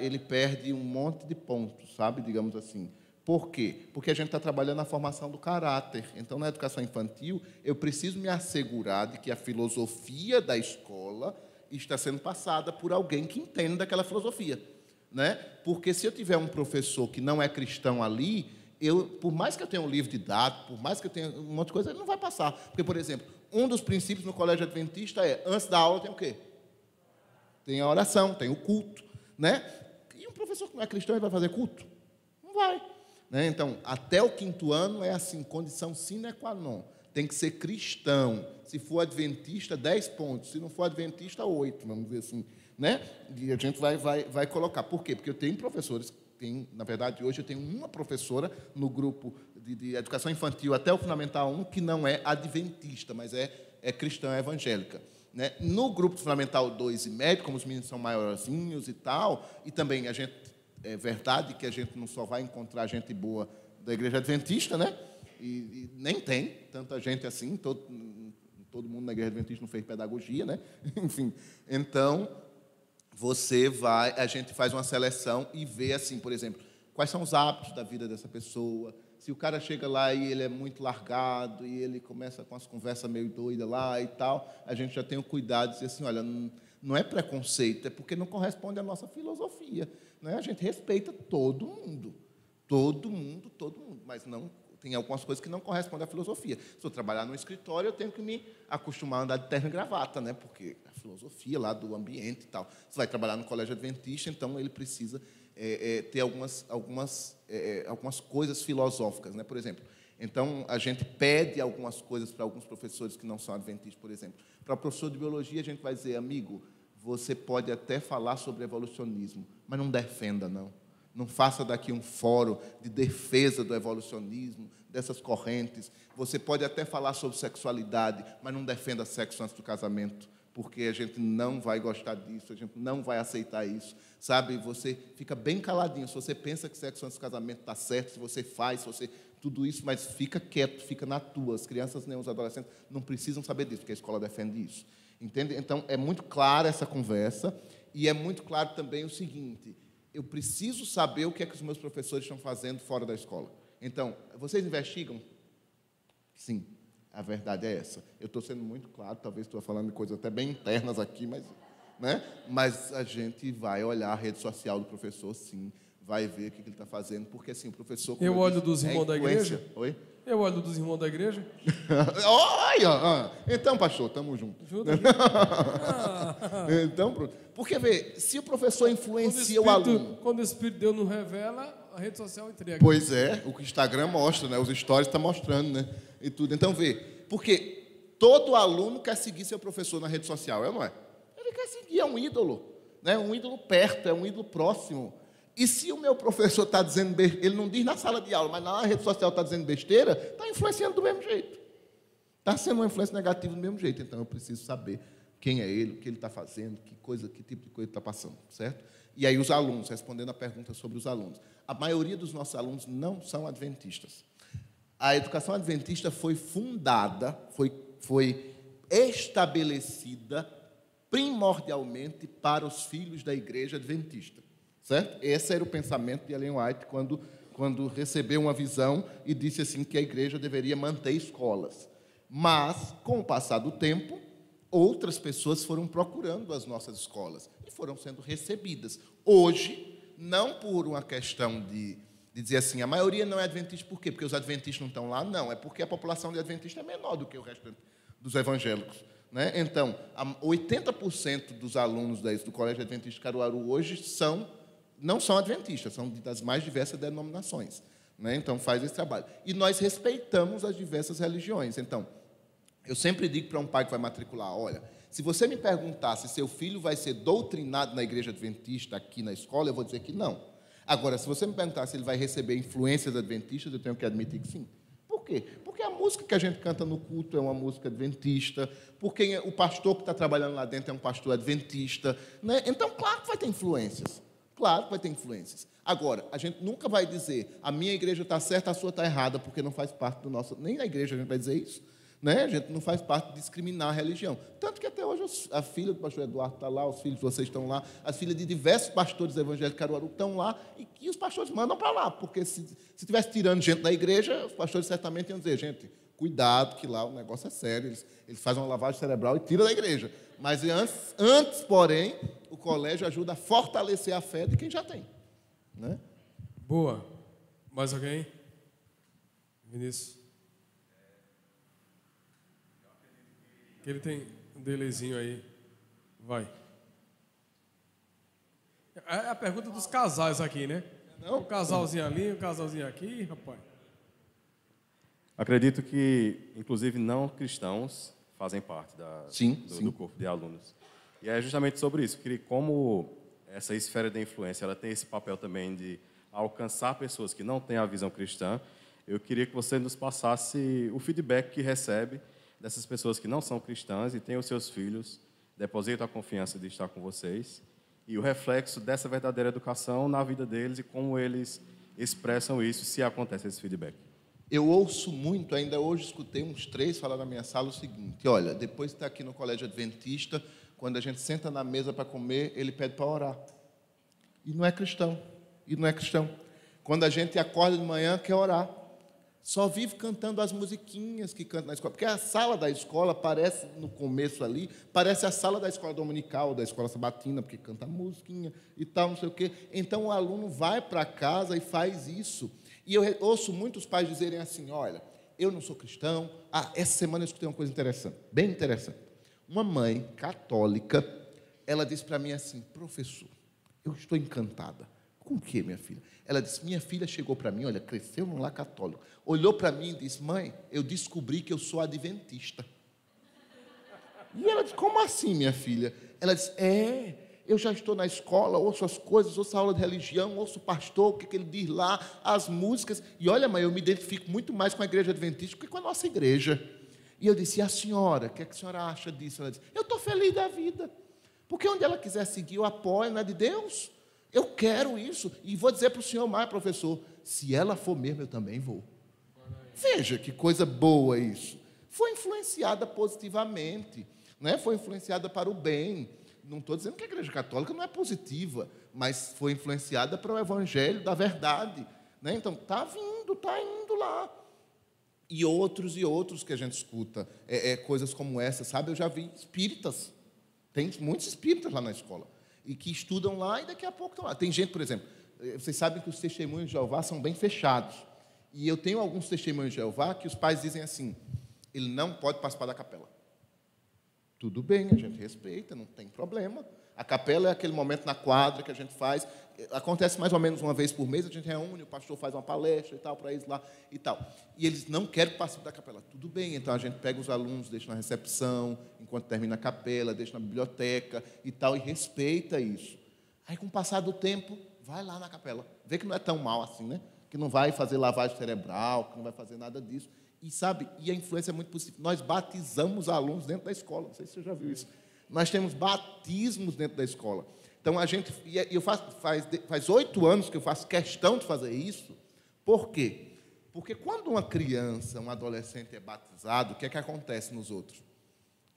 ele perde um monte de pontos, sabe? Digamos assim. Por quê? Porque a gente está trabalhando na formação do caráter. Então, na educação infantil, eu preciso me assegurar de que a filosofia da escola está sendo passada por alguém que entenda daquela filosofia. Né? Porque se eu tiver um professor que não é cristão ali, eu, por mais que eu tenha um livro dados, por mais que eu tenha um monte de coisa, ele não vai passar. Porque, por exemplo, um dos princípios no colégio adventista é, antes da aula tem o quê? Tem a oração, tem o culto. Né? E um professor que não é cristão, ele vai fazer culto? Não vai. Né? Então, até o quinto ano é assim, condição sine qua non. Tem que ser cristão. Se for adventista, 10 pontos. Se não for adventista, 8, vamos dizer assim. Né? E a gente vai, vai, vai colocar. Por quê? Porque eu tenho professores, tem, na verdade, hoje eu tenho uma professora no grupo de, de educação infantil até o Fundamental 1 que não é adventista, mas é, é cristã evangélica. Né? No grupo fundamental 2 e médio, como os meninos são maiorzinhos e tal, e também a gente, é verdade que a gente não só vai encontrar gente boa da igreja adventista, né? E, e nem tem tanta gente assim, todo, todo mundo na igreja adventista não fez pedagogia, né? Enfim, então você vai, a gente faz uma seleção e vê assim, por exemplo, quais são os hábitos da vida dessa pessoa, se o cara chega lá e ele é muito largado e ele começa com as conversas meio doidas lá e tal, a gente já tem o cuidado de dizer assim, olha, não é preconceito, é porque não corresponde à nossa filosofia. Né? A gente respeita todo mundo, todo mundo, todo mundo, mas não tem algumas coisas que não correspondem à filosofia. Se eu trabalhar no escritório, eu tenho que me acostumar a andar de terno e gravata, né? porque a filosofia lá do ambiente e tal. Você vai trabalhar no colégio adventista, então ele precisa é, é, ter algumas, algumas, é, é, algumas coisas filosóficas. Né? Por exemplo, então a gente pede algumas coisas para alguns professores que não são adventistas, por exemplo. Para o professor de biologia, a gente vai dizer, amigo, você pode até falar sobre evolucionismo, mas não defenda, não. Não faça daqui um fórum de defesa do evolucionismo, dessas correntes. Você pode até falar sobre sexualidade, mas não defenda sexo antes do casamento porque a gente não vai gostar disso, a gente não vai aceitar isso, sabe? Você fica bem caladinho. Se você pensa que sexo antes do casamento está certo, se você faz, se você tudo isso, mas fica quieto, fica na tua. As crianças nem os adolescentes não precisam saber disso, porque a escola defende isso. Entende? Então é muito clara essa conversa e é muito claro também o seguinte: eu preciso saber o que é que os meus professores estão fazendo fora da escola. Então, vocês investigam? Sim. A verdade é essa. Eu estou sendo muito claro, talvez estou falando de coisas até bem internas aqui, mas, né? mas a gente vai olhar a rede social do professor, sim, vai ver o que ele está fazendo, porque assim, o professor. Eu, eu olho disse, dos irmãos é da igreja? Oi? Eu olho dos irmãos da igreja. Olha! Então, pastor, estamos juntos. Junto, então, pronto. Porque, vê, se o professor influencia o, espírito, o aluno. Quando o Espírito de Deus não revela, a rede social entrega. Pois é, o que o Instagram mostra, né? Os stories estão tá mostrando, né? E tudo. Então, vê, porque todo aluno quer seguir seu professor na rede social, é ou não é? Ele quer seguir, é um ídolo. Né? Um ídolo perto, é um ídolo próximo. E se o meu professor está dizendo besteira, ele não diz na sala de aula, mas na rede social está dizendo besteira, está influenciando do mesmo jeito. Está sendo uma influência negativa do mesmo jeito. Então eu preciso saber quem é ele, o que ele está fazendo, que coisa, que tipo de coisa está passando, certo? E aí os alunos, respondendo a pergunta sobre os alunos. A maioria dos nossos alunos não são adventistas. A educação adventista foi fundada, foi, foi estabelecida primordialmente para os filhos da igreja adventista. Certo? Esse era o pensamento de Ellen White quando, quando recebeu uma visão e disse assim que a igreja deveria manter escolas. Mas, com o passar do tempo, outras pessoas foram procurando as nossas escolas e foram sendo recebidas. Hoje, não por uma questão de, de dizer assim, a maioria não é adventista por quê? Porque os adventistas não estão lá? Não, é porque a população de adventista é menor do que o resto dos evangélicos. Né? Então, 80% dos alunos do Colégio Adventista de Caruaru hoje são, não são adventistas, são das mais diversas denominações. Né? Então, faz esse trabalho. E nós respeitamos as diversas religiões. Então, eu sempre digo para um pai que vai matricular: olha, se você me perguntar se seu filho vai ser doutrinado na igreja adventista aqui na escola, eu vou dizer que não. Agora, se você me perguntar se ele vai receber influências adventistas, eu tenho que admitir que sim. Por quê? Porque a música que a gente canta no culto é uma música adventista, porque o pastor que está trabalhando lá dentro é um pastor adventista. Né? Então, claro que vai ter influências. Claro que vai ter influências. Agora, a gente nunca vai dizer a minha igreja está certa, a sua está errada, porque não faz parte do nosso. Nem na igreja a gente vai dizer isso. Né? A gente não faz parte de discriminar a religião. Tanto que até hoje a filha do pastor Eduardo está lá, os filhos de vocês estão lá, as filhas de diversos pastores evangélicos Caruaru estão lá, e que os pastores mandam para lá, porque se, se tivesse tirando gente da igreja, os pastores certamente iam dizer, gente, cuidado, que lá o negócio é sério, eles, eles fazem uma lavagem cerebral e tiram da igreja. Mas antes, antes, porém, o colégio ajuda a fortalecer a fé de quem já tem. Né? Boa. Mais alguém? Vinícius. Que ele tem um delezinho aí. Vai. É a pergunta dos casais aqui, né? Não? Um casalzinho ali, um casalzinho aqui, rapaz. Acredito que, inclusive, não cristãos fazem parte da, sim, do, sim. do, corpo de alunos. E é justamente sobre isso, que como essa esfera de influência ela tem esse papel também de alcançar pessoas que não têm a visão cristã, eu queria que você nos passasse o feedback que recebe dessas pessoas que não são cristãs e têm os seus filhos, depositam a confiança de estar com vocês, e o reflexo dessa verdadeira educação na vida deles e como eles expressam isso, se acontece esse feedback. Eu ouço muito, ainda hoje escutei uns três falar na minha sala o seguinte: olha, depois de estar aqui no colégio adventista, quando a gente senta na mesa para comer, ele pede para orar. E não é cristão. E não é cristão. Quando a gente acorda de manhã, quer orar só vive cantando as musiquinhas que canta na escola. Porque a sala da escola parece, no começo ali, parece a sala da escola dominical, da escola sabatina, porque canta musiquinha e tal, não sei o quê. Então o aluno vai para casa e faz isso. E eu ouço muitos pais dizerem assim: olha, eu não sou cristão. Ah, essa semana eu escutei uma coisa interessante, bem interessante. Uma mãe católica, ela disse para mim assim: professor, eu estou encantada. Com o quê, minha filha? Ela disse: Minha filha chegou para mim, olha, cresceu num lar católico. Olhou para mim e disse: Mãe, eu descobri que eu sou adventista. E ela disse: Como assim, minha filha? Ela disse: É, eu já estou na escola, ouço as coisas, ouço a aula de religião, ouço o pastor, o que, que ele diz lá, as músicas. E olha, mãe, eu me identifico muito mais com a igreja adventista do que com a nossa igreja. E eu disse: E a senhora? O que, é que a senhora acha disso? Ela disse: Eu estou feliz da vida. Porque onde ela quiser seguir, eu apoio, não é de Deus. Eu quero isso. E vou dizer para o senhor mais, professor: se ela for mesmo, eu também vou. Veja que coisa boa isso. Foi influenciada positivamente, né? foi influenciada para o bem. Não estou dizendo que a Igreja Católica não é positiva, mas foi influenciada para o Evangelho da verdade. Né? Então, está vindo, está indo lá. E outros e outros que a gente escuta, é, é, coisas como essa, sabe? Eu já vi espíritas, tem muitos espíritas lá na escola e que estudam lá e daqui a pouco estão lá. Tem gente, por exemplo, eh, vocês sabem que os testemunhos de Jeová são bem fechados. E eu tenho alguns testemunhos de Jeová que os pais dizem assim: ele não pode participar da capela. Tudo bem, a gente respeita, não tem problema. A capela é aquele momento na quadra que a gente faz. Acontece mais ou menos uma vez por mês, a gente reúne, o pastor faz uma palestra e tal para eles lá e tal. E eles não querem participar da capela. Tudo bem, então a gente pega os alunos, deixa na recepção, enquanto termina a capela, deixa na biblioteca e tal, e respeita isso. Aí, com o passar do tempo, vai lá na capela. Vê que não é tão mal assim, né? Que não vai fazer lavagem cerebral, que não vai fazer nada disso. E sabe, e a influência é muito possível. Nós batizamos alunos dentro da escola. Não sei se você já viu isso. Nós temos batismos dentro da escola. Então a gente, e é, eu faço, faz oito anos que eu faço questão de fazer isso. Por quê? Porque quando uma criança, um adolescente é batizado, o que é que acontece nos outros?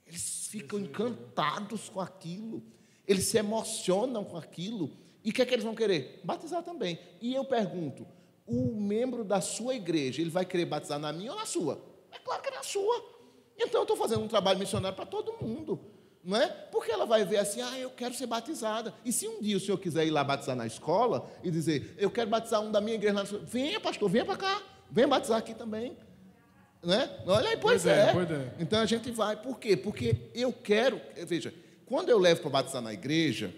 Eles ficam encantados com aquilo, eles se emocionam com aquilo. E o que é que eles vão querer? Batizar também. E eu pergunto: o membro da sua igreja, ele vai querer batizar na minha ou na sua? É claro que é na sua. Então eu estou fazendo um trabalho missionário para todo mundo. Não é? Porque ela vai ver assim, ah, eu quero ser batizada. E se um dia o senhor quiser ir lá batizar na escola e dizer, eu quero batizar um da minha igreja, venha, pastor, venha para cá, venha batizar aqui também. Né? Olha aí, pois, pois é. é. Pois é. Então a gente vai. Por quê? Porque eu quero. Veja, quando eu levo para batizar na igreja,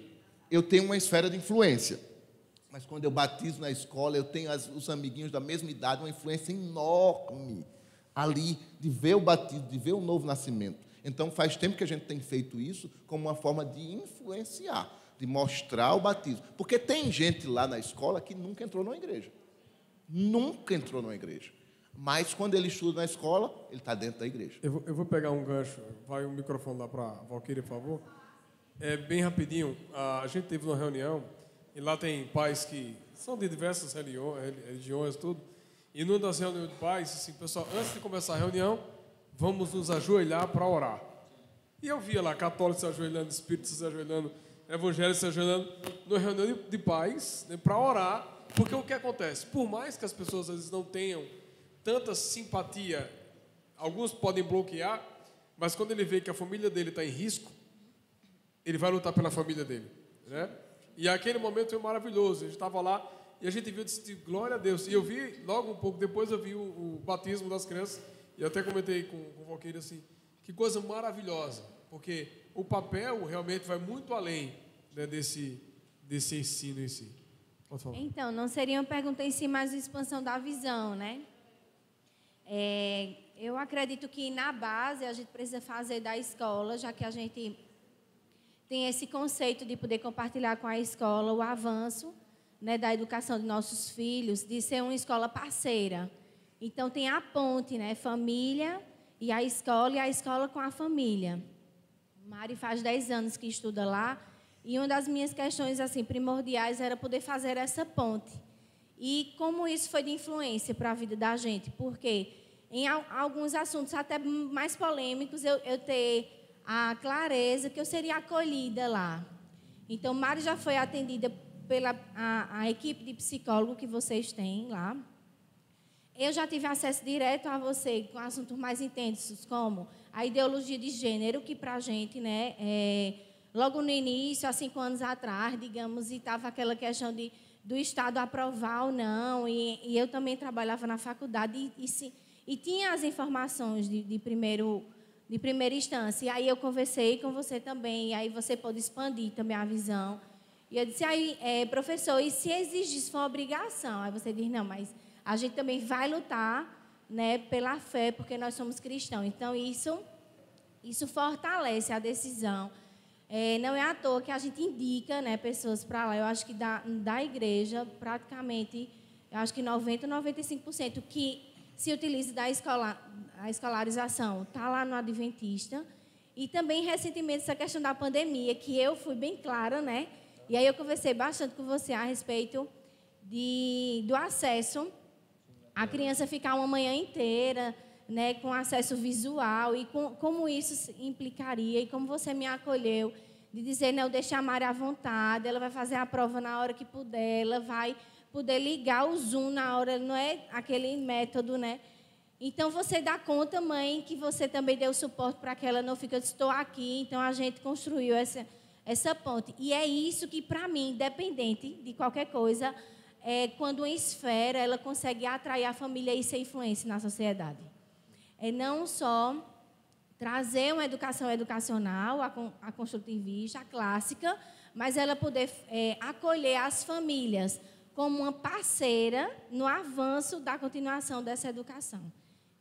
eu tenho uma esfera de influência. Mas quando eu batizo na escola, eu tenho as, os amiguinhos da mesma idade, uma influência enorme ali de ver o batismo, de ver o novo nascimento. Então faz tempo que a gente tem feito isso como uma forma de influenciar, de mostrar o batismo. Porque tem gente lá na escola que nunca entrou numa igreja. Nunca entrou numa igreja. Mas quando ele estuda na escola, ele está dentro da igreja. Eu vou, eu vou, pegar um gancho. Vai o microfone lá para a Valquíria, por favor. É bem rapidinho. A gente teve uma reunião e lá tem pais que são de diversas religiões, tudo. E numa das reuniões de pais, assim, pessoal, antes de começar a reunião, vamos nos ajoelhar para orar. E eu via lá católicos se ajoelhando, espíritos se ajoelhando, evangélicos se ajoelhando, numa reunião de pais, né, para orar. Porque o que acontece? Por mais que as pessoas às vezes não tenham tanta simpatia, alguns podem bloquear, mas quando ele vê que a família dele está em risco, ele vai lutar pela família dele, né? E aquele momento foi maravilhoso. A gente estava lá e a gente viu, disse, glória a Deus. E eu vi, logo um pouco depois, eu vi o, o batismo das crianças. E até comentei com, com o Valqueiro assim, que coisa maravilhosa. Porque o papel realmente vai muito além né, desse, desse ensino em si. Então, não seria uma pergunta em si, mas uma expansão da visão, né? É, eu acredito que na base a gente precisa fazer da escola, já que a gente tem esse conceito de poder compartilhar com a escola o avanço né, da educação de nossos filhos, de ser uma escola parceira. Então tem a ponte, né, família e a escola e a escola com a família. Mari faz 10 anos que estuda lá e uma das minhas questões assim primordiais era poder fazer essa ponte e como isso foi de influência para a vida da gente? Porque em alguns assuntos até mais polêmicos eu, eu ter a clareza que eu seria acolhida lá. Então, Mari já foi atendida pela a, a equipe de psicólogo que vocês têm lá. Eu já tive acesso direto a você com assuntos mais intensos, como a ideologia de gênero, que para a gente, né, é, logo no início, há cinco anos atrás, digamos, e estava aquela questão de do Estado aprovar ou não. E, e eu também trabalhava na faculdade e, e, se, e tinha as informações de, de, primeiro, de primeira instância. E aí eu conversei com você também, e aí você pode expandir também a visão. E eu disse, aí, é, professor, e se existe isso for uma obrigação? Aí você diz, não, mas a gente também vai lutar né, pela fé, porque nós somos cristãos. Então, isso, isso fortalece a decisão é, não é à toa que a gente indica né, pessoas para lá. Eu acho que da, da igreja, praticamente, eu acho que 90%, 95% que se utiliza da escola, a escolarização está lá no Adventista. E também, recentemente, essa questão da pandemia, que eu fui bem clara, né? E aí eu conversei bastante com você a respeito de, do acesso. A criança ficar uma manhã inteira né, com acesso visual e com, como isso implicaria e como você me acolheu de dizer, não, deixa a Mari à vontade, ela vai fazer a prova na hora que puder, ela vai poder ligar o Zoom na hora, não é aquele método, né? Então você dá conta, mãe, que você também deu suporte para que ela não fique, eu estou aqui, então a gente construiu essa, essa ponte. E é isso que, para mim, independente de qualquer coisa, é quando uma esfera ela consegue atrair a família e ser influência na sociedade é não só trazer uma educação educacional, a, a construtivista, a clássica, mas ela poder é, acolher as famílias como uma parceira no avanço da continuação dessa educação.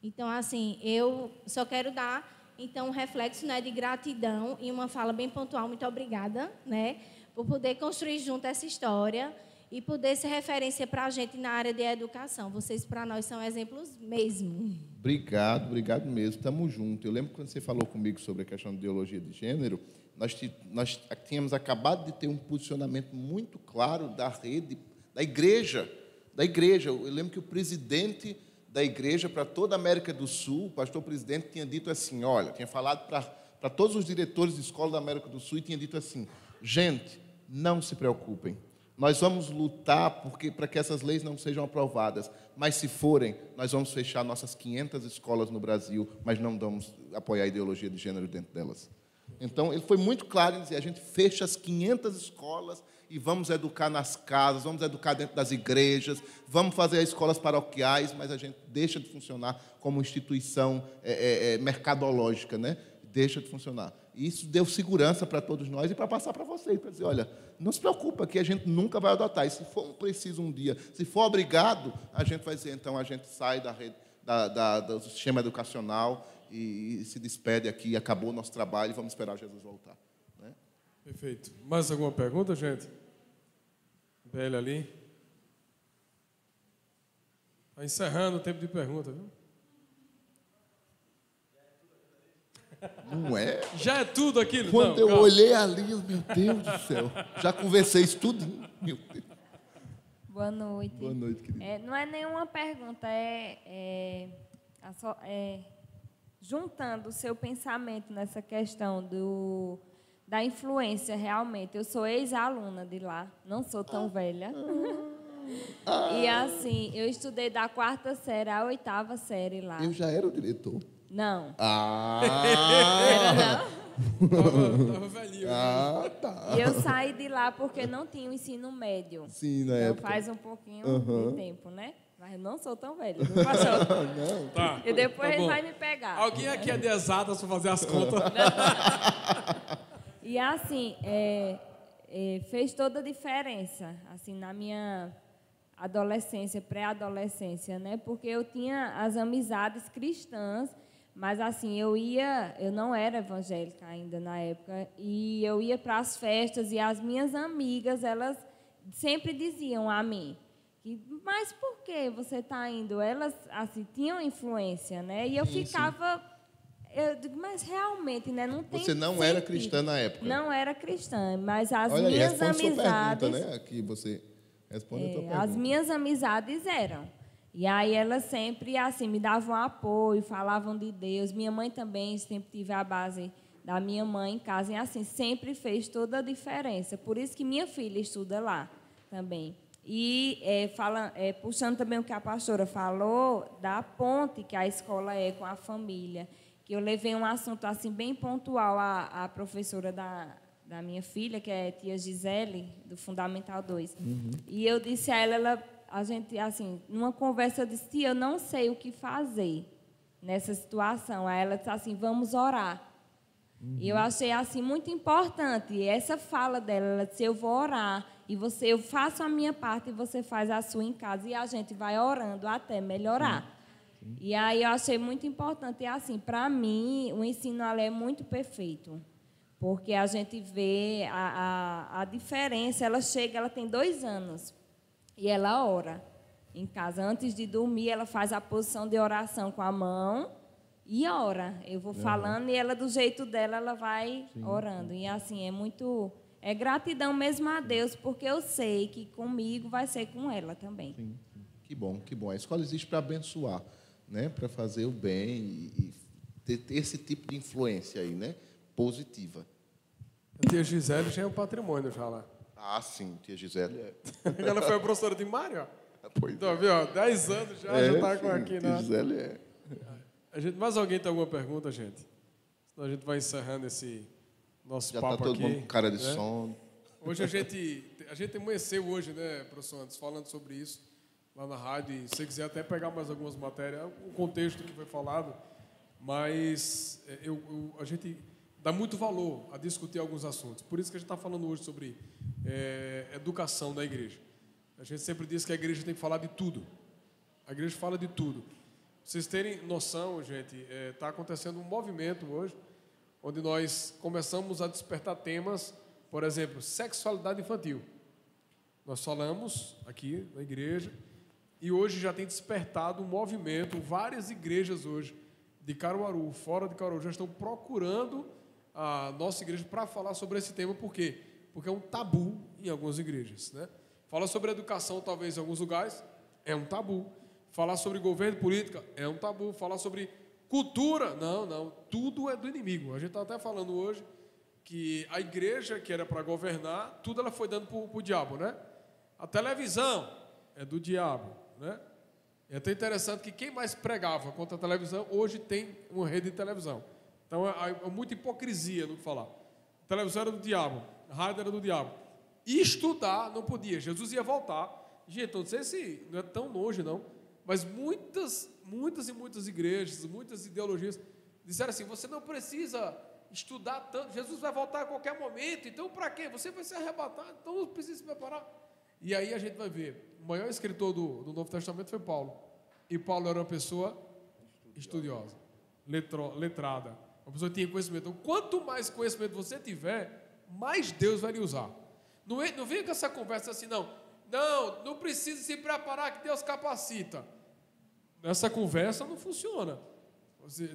Então, assim, eu só quero dar então um reflexo né, de gratidão e uma fala bem pontual. Muito obrigada, né, por poder construir junto essa história e poder ser referência para a gente na área de educação. Vocês, para nós, são exemplos mesmo. Obrigado, obrigado mesmo. Estamos juntos. Eu lembro quando você falou comigo sobre a questão de ideologia de gênero, nós, nós tínhamos acabado de ter um posicionamento muito claro da rede, da igreja. Da igreja. Eu lembro que o presidente da igreja para toda a América do Sul, o pastor presidente, tinha dito assim: olha, tinha falado para, todos os diretores de escola da América do Sul e tinha dito assim: gente, não se preocupem nós vamos lutar para que essas leis não sejam aprovadas, mas se forem, nós vamos fechar nossas 500 escolas no Brasil, mas não vamos apoiar a ideologia de gênero dentro delas. Então, ele foi muito claro em dizer: a gente fecha as 500 escolas e vamos educar nas casas, vamos educar dentro das igrejas, vamos fazer as escolas paroquiais, mas a gente deixa de funcionar como instituição é, é, é mercadológica, né? Deixa de funcionar. E isso deu segurança para todos nós e para passar para vocês, para dizer, olha, não se preocupa que a gente nunca vai adotar. E se for preciso um dia, se for obrigado, a gente vai dizer, então a gente sai da rede, da, da, do sistema educacional e, e se despede aqui, acabou o nosso trabalho vamos esperar Jesus voltar. Perfeito. Mais alguma pergunta, gente? Velho ali. Está encerrando o tempo de pergunta, viu? Não é? Já é tudo aquilo? Quando Não, eu calma. olhei ali, meu Deus do céu, já conversei isso tudo. Meu Deus. Boa noite. Boa noite, querido. É, não é nenhuma pergunta, é, é, é juntando o seu pensamento nessa questão do, da influência realmente. Eu sou ex-aluna de lá, não sou tão velha. E assim, eu estudei da quarta série à oitava série lá. Eu já era o diretor. Não. Ah! Era não? Tava, tava velhinho. Ah, tá. E eu saí de lá porque não tinha o ensino médio. Sim, na então época. faz um pouquinho Aham. de tempo, né? Mas eu não sou tão velha. Não passou. Não. Tá. E depois Tá ele vai me pegar. Alguém aqui é de exatas para fazer as contas? E assim, é, é, fez toda a diferença, assim, na minha adolescência, pré-adolescência, né? Porque eu tinha as amizades cristãs, mas assim, eu ia, eu não era evangélica ainda na época, e eu ia para as festas e as minhas amigas, elas sempre diziam a mim, que, mas por que você está indo? Elas assim tinham influência, né? E eu Sim, sim. Eu digo, mas realmente, né? Não tem Você não era sentido. cristã na época. Não era cristã, mas as Olha aí, minhas sua amizades, pergunta, né? Aqui você responde a tua é, pergunta. as minhas amizades eram. E aí elas sempre assim me davam apoio, falavam de Deus. Minha mãe também sempre tive a base da minha mãe em casa e assim sempre fez toda a diferença. Por isso que minha filha estuda lá também. E é, fala, é, puxando também o que a pastora falou da ponte que a escola é com a família, que eu levei um assunto assim bem pontual à, à professora da, da minha filha, que é tia Gisele, do Fundamental 2. E eu disse a ela, ela, a gente, assim, numa conversa, eu disse, tia, eu não sei o que fazer nessa situação. Aí ela disse assim, vamos orar. E eu achei assim muito importante essa fala dela. Ela disse: Eu vou orar e você, eu faço a minha parte e você faz a sua em casa e a gente vai orando até melhorar. E aí eu achei muito importante. E assim, para mim, o ensino ali é muito perfeito. Porque a gente vê a, a, a diferença. Ela chega, ela tem dois anos e ela ora em casa. Antes de dormir, ela faz a posição de oração com a mão e ora. Eu vou falando e ela, do jeito dela, ela vai orando. E assim, é muito. É gratidão mesmo a Deus, porque eu sei que comigo vai ser com ela também. Sim, sim. Que bom, que bom. A escola existe para abençoar, né? para fazer o bem e, ter, ter esse tipo de influência aí, né? positiva. A tia Gisele já é um patrimônio já lá. Ah, sim, tia Gisele. É. Ela foi a professora de Mário, ó. Pois Então, viu? ó, 10 anos já, É, já está com aqui, né? Gisele é. A gente, mais alguém tem alguma pergunta, gente? Senão a gente vai encerrando esse nosso Já está papo todo aqui. mundo com cara de né? sono. Hoje a gente, a gente amanheceu hoje, né, professor Anderson, falando sobre isso lá na rádio. E se você quiser até pegar mais algumas matérias, o contexto que foi falado, mas é, eu, eu- a gente dá muito valor a discutir alguns assuntos. Por isso que a gente está falando hoje sobre é, educação da igreja. A gente sempre diz que a igreja tem que falar de tudo. A igreja fala de tudo. Vocês terem noção, gente, está acontecendo um movimento hoje, onde nós começamos a despertar temas, por exemplo, sexualidade infantil. Nós falamos aqui na igreja e hoje já tem despertado um movimento, várias igrejas hoje de Caruaru, fora de Caruaru, já estão procurando a nossa igreja para falar sobre esse tema, por quê? Porque é um tabu em algumas igrejas, né? Falar sobre educação, talvez em alguns lugares, é um tabu. Falar sobre governo e política é um tabu. Falar sobre cultura, não, não. Tudo é do inimigo. A gente está até falando hoje que a igreja que era para governar, tudo ela foi dando para o diabo, né? A televisão é do diabo, né? É até interessante que quem mais pregava contra a televisão, hoje tem uma rede de televisão. Então é, é muita hipocrisia no que falar. A televisão era do diabo, a rádio era do diabo. E estudar não podia. Jesus ia voltar. Gente, não sei se não é tão longe, não. Mas muitas, muitas e muitas igrejas, muitas ideologias disseram assim: você não precisa estudar tanto, Jesus vai voltar a qualquer momento, então para quê? Você vai ser arrebatado, então precisa se preparar. E aí a gente vai ver: o maior escritor do, do Novo Testamento foi Paulo. E Paulo era uma pessoa estudiosa, letro, letrada, uma pessoa que tinha conhecimento. Então, quanto mais conhecimento você tiver, mais Deus vai lhe usar. Não, é, não vem com essa conversa assim, não. Não, não precisa se preparar que Deus capacita. Essa conversa não funciona.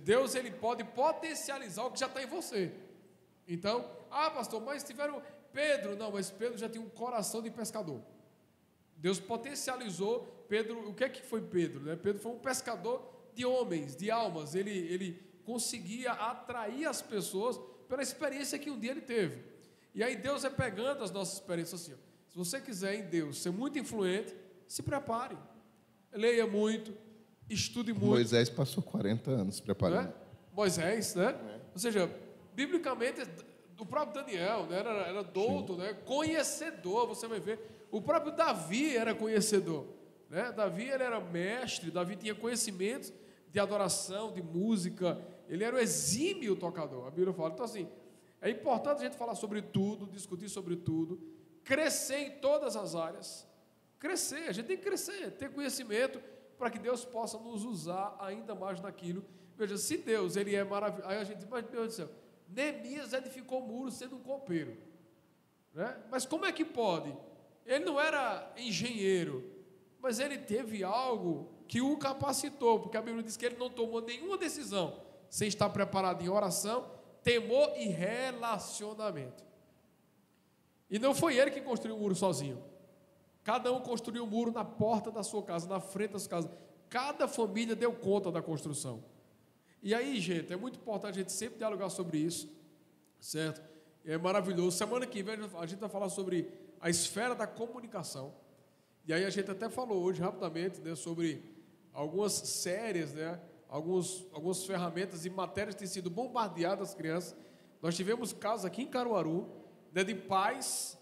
Deus ele pode potencializar o que já está em você. Então, ah, pastor, mas tiveram Pedro, não, mas Pedro já tinha um coração de pescador. Deus potencializou Pedro. O que é que foi Pedro? Né? Pedro foi um pescador de homens, de almas. Ele, ele conseguia atrair as pessoas pela experiência que um dia ele teve. E aí Deus é pegando as nossas experiências assim. Ó. Se você quiser em Deus ser muito influente, se prepare. Leia muito, estude muito. Moisés passou 40 anos preparando. Né? Moisés, né? É. Ou seja, biblicamente, o próprio Daniel né? era, era douto, né? conhecedor, você vai ver. O próprio Davi era conhecedor. Né? Davi ele era mestre, Davi tinha conhecimentos de adoração, de música, ele era o exímio tocador, a Bíblia fala. Então, assim, é importante a gente falar sobre tudo, discutir sobre tudo, crescer em todas as áreas. Crescer, a gente tem que crescer, ter conhecimento para que Deus possa nos usar ainda mais naquilo. Veja, se Deus ele é maravilhoso, aí a gente diz, mas meu Deus do céu, Neemias edificou o muro sendo um copeiro. Né? Mas como é que pode? Ele não era engenheiro, mas ele teve algo que o capacitou, porque a Bíblia diz que ele não tomou nenhuma decisão sem estar preparado em oração, temor e relacionamento. E não foi ele que construiu o muro sozinho. Cada um construiu o um muro na porta da sua casa, na frente da sua casa. Cada família deu conta da construção. E aí, gente, é muito importante a gente sempre dialogar sobre isso, certo? É maravilhoso. Semana que vem a gente vai falar sobre a esfera da comunicação. E aí a gente até falou hoje rapidamente né, sobre algumas séries, né, alguns, algumas ferramentas e matérias que têm sido bombardeadas às crianças. Nós tivemos casos aqui em Caruaru né, de pais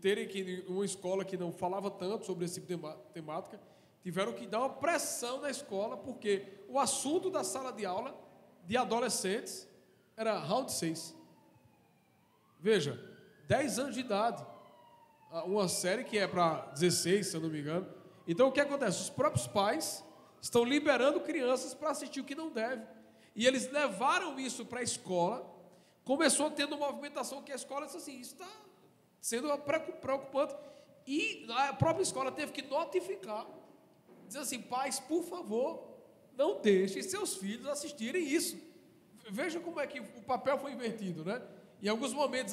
terem que uma escola que não falava tanto sobre esse tipo temática, tiveram que dar uma pressão na escola, porque o assunto da sala de aula de adolescentes era round 6. Veja, 10 anos de idade. Uma série que é para 16, se eu não me engano. Então o que acontece? Os próprios pais estão liberando crianças para assistir o que não deve. E eles levaram isso para a escola. Começou tendo uma movimentação que a escola disse assim: isso está sendo preocupante. E a própria escola teve que notificar, dizer assim: pais, por favor, não deixem seus filhos assistirem isso. Veja como é que o papel foi invertido, né? Em alguns momentos,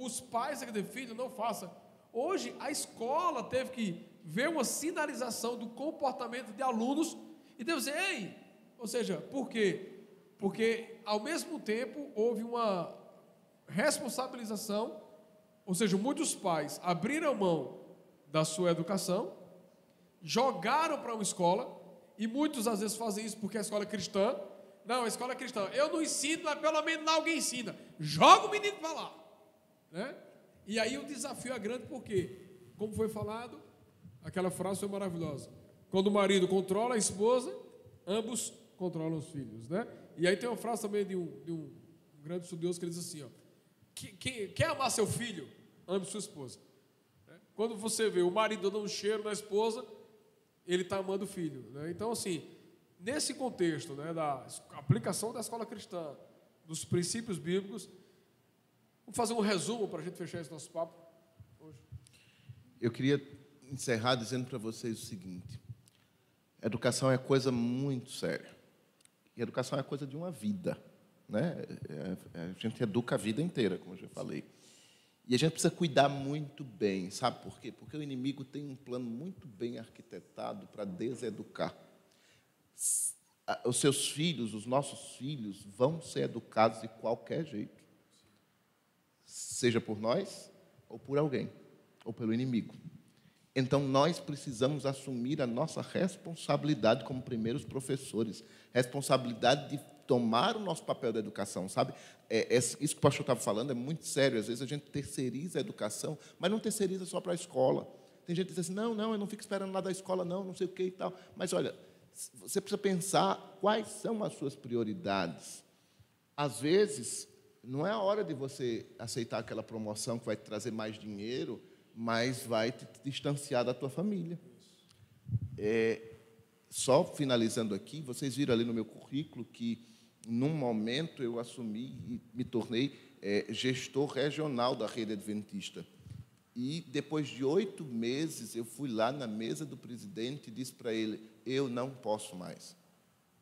os pais, filho, não faça. Hoje, a escola teve que ver uma sinalização do comportamento de alunos e Deus dizer, ei, ou seja, por quê? Porque ao mesmo tempo houve uma responsabilização, ou seja, muitos pais abriram mão da sua educação, jogaram para uma escola, e muitos às vezes fazem isso porque a escola é cristã. Não, a escola é cristã. Eu não ensino, mas pelo menos alguém ensina. Joga o menino para lá. Né? E aí o desafio é grande porque, como foi falado, Aquela frase foi maravilhosa. Quando o marido controla a esposa, ambos controlam os filhos, né? E aí tem uma frase também de um, de um grande estudioso que diz assim, ó, que, que, quer amar seu filho, ame sua esposa. Né? Quando você vê o marido dando um cheiro na esposa, ele está amando o filho. Né? Então, assim, nesse contexto né, da aplicação da escola cristã, dos princípios bíblicos, vamos fazer um resumo para a gente fechar esse nosso papo hoje. Eu queria encerrar dizendo para vocês o seguinte: educação é coisa muito séria. E educação é coisa de uma vida. Né? É, é, a gente educa a vida inteira, como eu já falei. E a gente precisa cuidar muito bem, sabe por quê? Porque o inimigo tem um plano muito bem arquitetado para deseducar. Os seus filhos, os nossos filhos, vão ser educados de qualquer jeito, seja por nós ou por alguém, ou pelo inimigo. Então, nós precisamos assumir a nossa responsabilidade como primeiros professores, responsabilidade de retomar o nosso papel da educação, sabe? É, é, isso que o pastor estava falando é muito sério. Às vezes a gente terceiriza a educação, mas não terceiriza só para a escola. Tem gente que diz assim, não, não, eu não fico esperando nada da escola, não, não sei o que e tal. Mas, olha, você precisa pensar quais são as suas prioridades. Às vezes, não é a hora de você aceitar aquela promoção que vai te trazer mais dinheiro, mas vai te distanciar da tua família. É, só finalizando aqui, vocês viram ali no meu currículo que, num momento, eu assumi e me tornei é, gestor regional da rede adventista. E, depois de oito meses, eu fui lá na mesa do presidente e disse para ele: Eu não posso mais.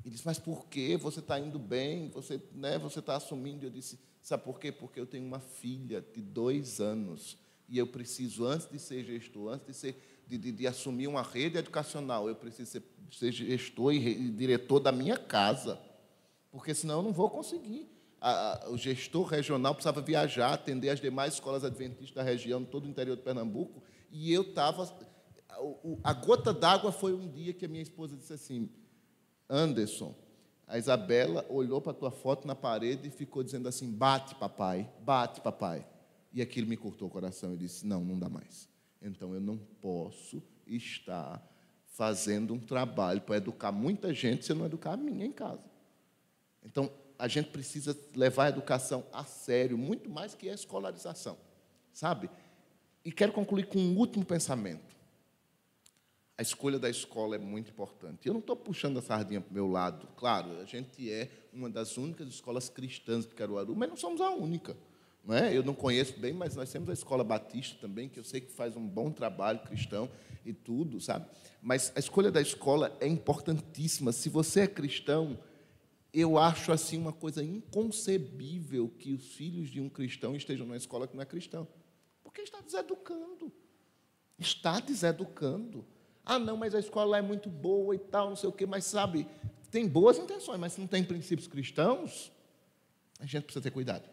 Ele disse: Mas por quê? Você está indo bem, você né, está assumindo. Eu disse: Sabe por quê? Porque eu tenho uma filha de dois anos e eu preciso, antes de ser gestor, antes de, ser, de, de, de assumir uma rede educacional, eu preciso ser, ser gestor e, e diretor da minha casa, porque senão eu não vou conseguir a, o gestor regional precisava viajar, atender as demais escolas adventistas da região, todo o interior de Pernambuco, e eu estava. A gota d'água foi um dia que a minha esposa disse assim: Anderson, a Isabela olhou para a tua foto na parede e ficou dizendo assim: bate, papai, bate, papai. E aquilo me cortou o coração e disse: não, não dá mais. Então eu não posso estar fazendo um trabalho para educar muita gente se eu não educar a minha em casa. Então, a gente precisa levar a educação a sério, muito mais que a escolarização, sabe? E quero concluir com um último pensamento. A escolha da escola é muito importante. Eu não estou puxando a sardinha para o meu lado. Claro, a gente é uma das únicas escolas cristãs de Caruaru, mas não somos a única. Não é? Eu não conheço bem, mas nós temos a Escola Batista também, que eu sei que faz um bom trabalho cristão e tudo, sabe? Mas a escolha da escola é importantíssima. Se você é cristão, eu acho assim uma coisa inconcebível que os filhos de um cristão estejam numa escola que não é cristã. Porque está deseducando. Está deseducando. Ah, não, mas a escola é muito boa e tal, não sei o quê, mas sabe, tem boas intenções, mas se não tem princípios cristãos, a gente precisa ter cuidado.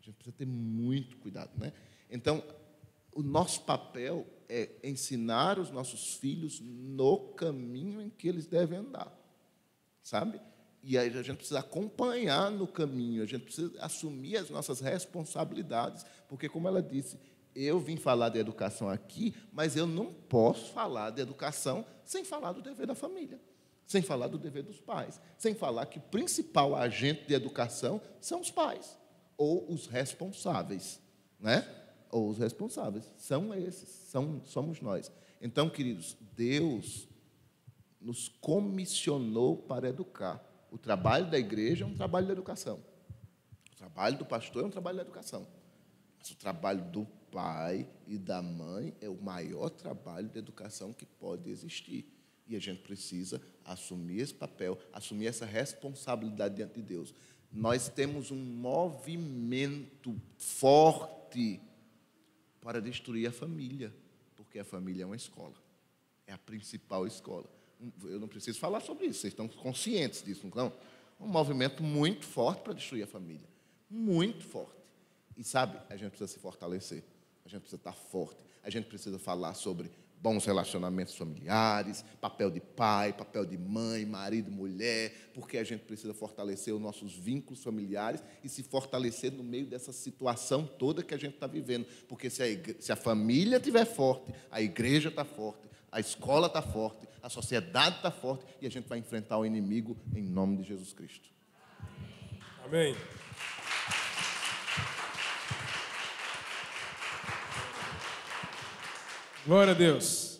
A gente precisa ter muito cuidado, né? Então, o nosso papel é ensinar os nossos filhos no caminho em que eles devem andar. Sabe? E aí a gente precisa acompanhar no caminho, a gente precisa assumir as nossas responsabilidades, porque, como ela disse, eu vim falar de educação aqui, mas eu não posso falar de educação sem falar do dever da família, sem falar do dever dos pais, sem falar que o principal agente de educação são os pais, ou os responsáveis, né? Ou os responsáveis, são esses, são, somos nós. Então, queridos, Deus nos comissionou para educar. O trabalho da igreja é um trabalho da educação. O trabalho do pastor é um trabalho da educação. Mas o trabalho do pai e da mãe é o maior trabalho de educação que pode existir. E a gente precisa assumir esse papel, assumir essa responsabilidade diante de Deus. Nós temos um movimento forte para destruir a família, porque a família é uma escola, é a principal escola eu não preciso falar sobre isso, vocês estão conscientes disso, não? Um movimento muito forte para destruir a família. Muito forte. E sabe, a gente precisa se fortalecer. A gente precisa estar forte. A gente precisa falar sobre bons relacionamentos familiares, papel de pai, papel de mãe, marido, mulher, porque a gente precisa fortalecer os nossos vínculos familiares e se fortalecer no meio dessa situação toda que a gente está vivendo. Porque se a, se a família estiver forte, a igreja está forte, a escola está forte, a sociedade está forte e a gente vai enfrentar o inimigo em nome de Jesus Cristo. Amém. Glória a Deus.